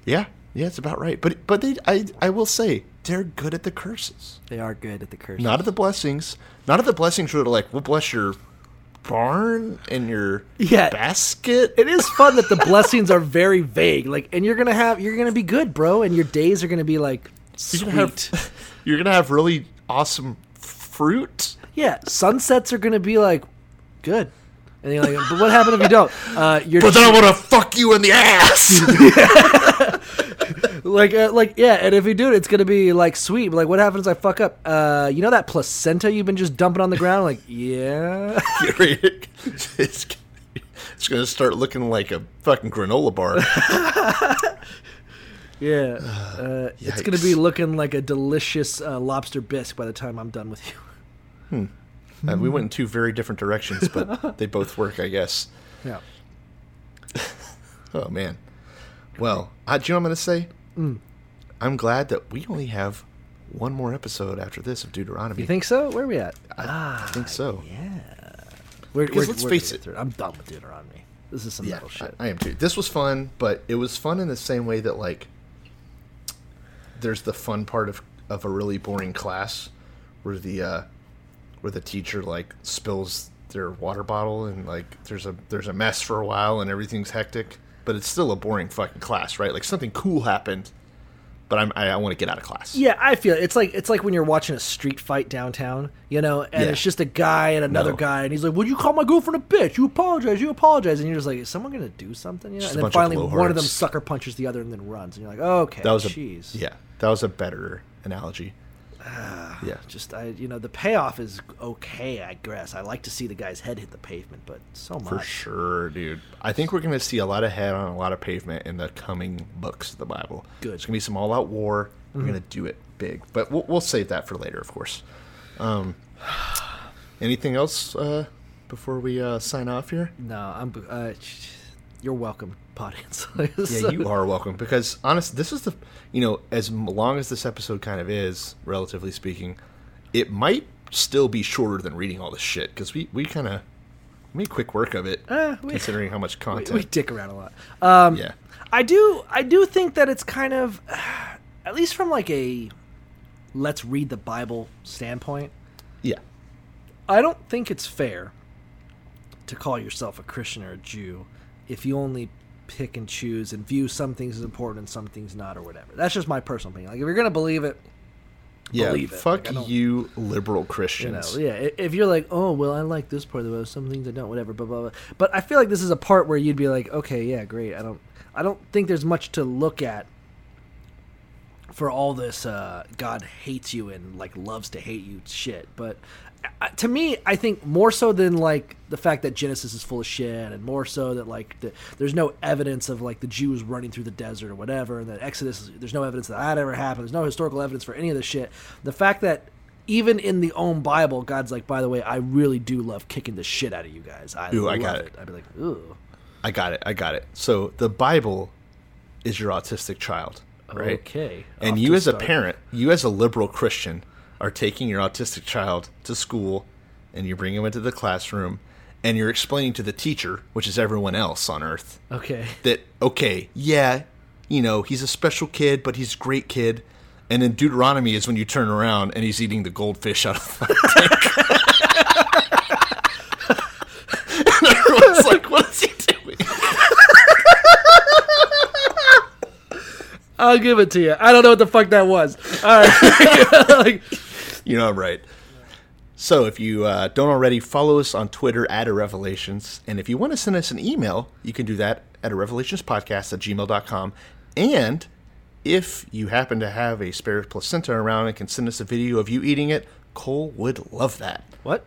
Yeah, yeah, it's about right. But but they, I I will say they're good at the curses, they are good at the curses. not at the blessings. Not at the blessings where they're like, "We'll bless your barn in your Yeah. basket." it is fun that the blessings are very vague like and you're gonna have you're gonna be good bro and your days are gonna be like You're sweet gonna have you're gonna have really awesome fruit. yeah sunsets are gonna be like good and you're like but what happened if you don't? Uh you're But then I want to fuck you in the ass. like uh, like yeah and if you do it it's gonna be like sweet. But like what happens if i fuck up? Uh you know that placenta you've been just dumping on the ground? Like yeah. It's, it's gonna start looking like a fucking granola bar. yeah uh, it's gonna be looking like a delicious uh, lobster bisque by the time i'm done with you Uh, we went in two very different directions, but they both work, I guess. yeah Oh man. Well, uh, do you know what I'm gonna say? Mm. I'm glad that we only have one more episode after this of Deuteronomy. you think so where are we at I, I think so. Yeah. We're, Because let's face it- i'm done with deuteronomy this is some Yeah, metal shit I, I am too. This was fun, but it was fun in the same way that like there's the fun part of of a really boring class where the uh where the teacher like spills their water bottle and like there's a there's a mess for a while and everything's hectic, but it's still a boring fucking class, right? Like something cool happened, but I'm, I, I want to get out of class. Yeah, I feel it's like it's like when you're watching a street fight downtown, you know, and Yeah. it's just a guy and another No. guy, and he's like, "Would you call my girlfriend a bitch? You apologize, you apologize," and you're just like, "Is someone gonna do something?" You know? Just and then bunch of finally, one of them sucker punches the other and then runs, and you're like, "Okay, That was a jeez." yeah. That was a better analogy. Yeah. Just I, you know, the payoff is okay, I guess. I like to see the guy's head hit the pavement, but so much. For sure, dude. I think we're gonna see a lot of head on a lot of pavement in the coming books of the Bible. Good. It's gonna be some all-out war. We're Mhm. gonna do it big, but we'll, we'll save that for later, of course. Um, anything else uh, before we uh, sign off here? No, I'm. Uh, you're welcome, audience. yeah, you are welcome. Because honest, this is the you know as long as this episode kind of is, relatively speaking, it might still be shorter than reading all this shit because we we kind of made quick work of it, Uh, we- considering how much We, content. we dick around a lot. Um, yeah, I do. I do think that it's kind of, at least from like a, let's read the Bible standpoint. yeah, I don't think it's fair to call yourself a Christian or a Jew if you only pick and choose and view some things as important and some things not, or whatever. That's just my personal opinion. Like if you're gonna believe it, yeah. believe it. Fuck Like, you, liberal you know, Christians. yeah. If you're like, oh well, I like this part of the Bible, some things I don't, whatever, blah blah blah. But I feel like this is a part where you'd be like, okay, yeah, great. I don't, I don't think there's much to look at for all this uh, God hates you and like loves to hate you shit. But to me, I think more so than like the fact that Genesis is full of shit, and more so that like the, there's no evidence of like the Jews running through the desert or whatever, and that Exodus, is- there's no evidence that that ever happened. There's no historical evidence for any of this shit. The fact that even in the own Bible, God's like, by the way, I really do love kicking the shit out of you guys. I Ooh, I got it. it. I'd be like, ooh, I got it. I got it. So the Bible is your autistic child, right? Okay. And Off you, as a parent, you as a liberal Christian, are taking your autistic child to school, and you bring him into the classroom, and you're explaining to the teacher, which is everyone else on Earth, okay. that okay, yeah, you know, he's a special kid, but he's a great kid. And then Deuteronomy is when you turn around and he's eating the goldfish out of the tank. and everyone's like, "What is he doing?" I'll give it to you. I don't know what the fuck that was. All right. like, You know right. So if you uh, don't already, follow us on Twitter at a Revelations. And if you want to send us an email, you can do that at a revelationspodcast at gmail.com. And if you happen to have a spare placenta around and can send us a video of you eating it, Cole would love that. what?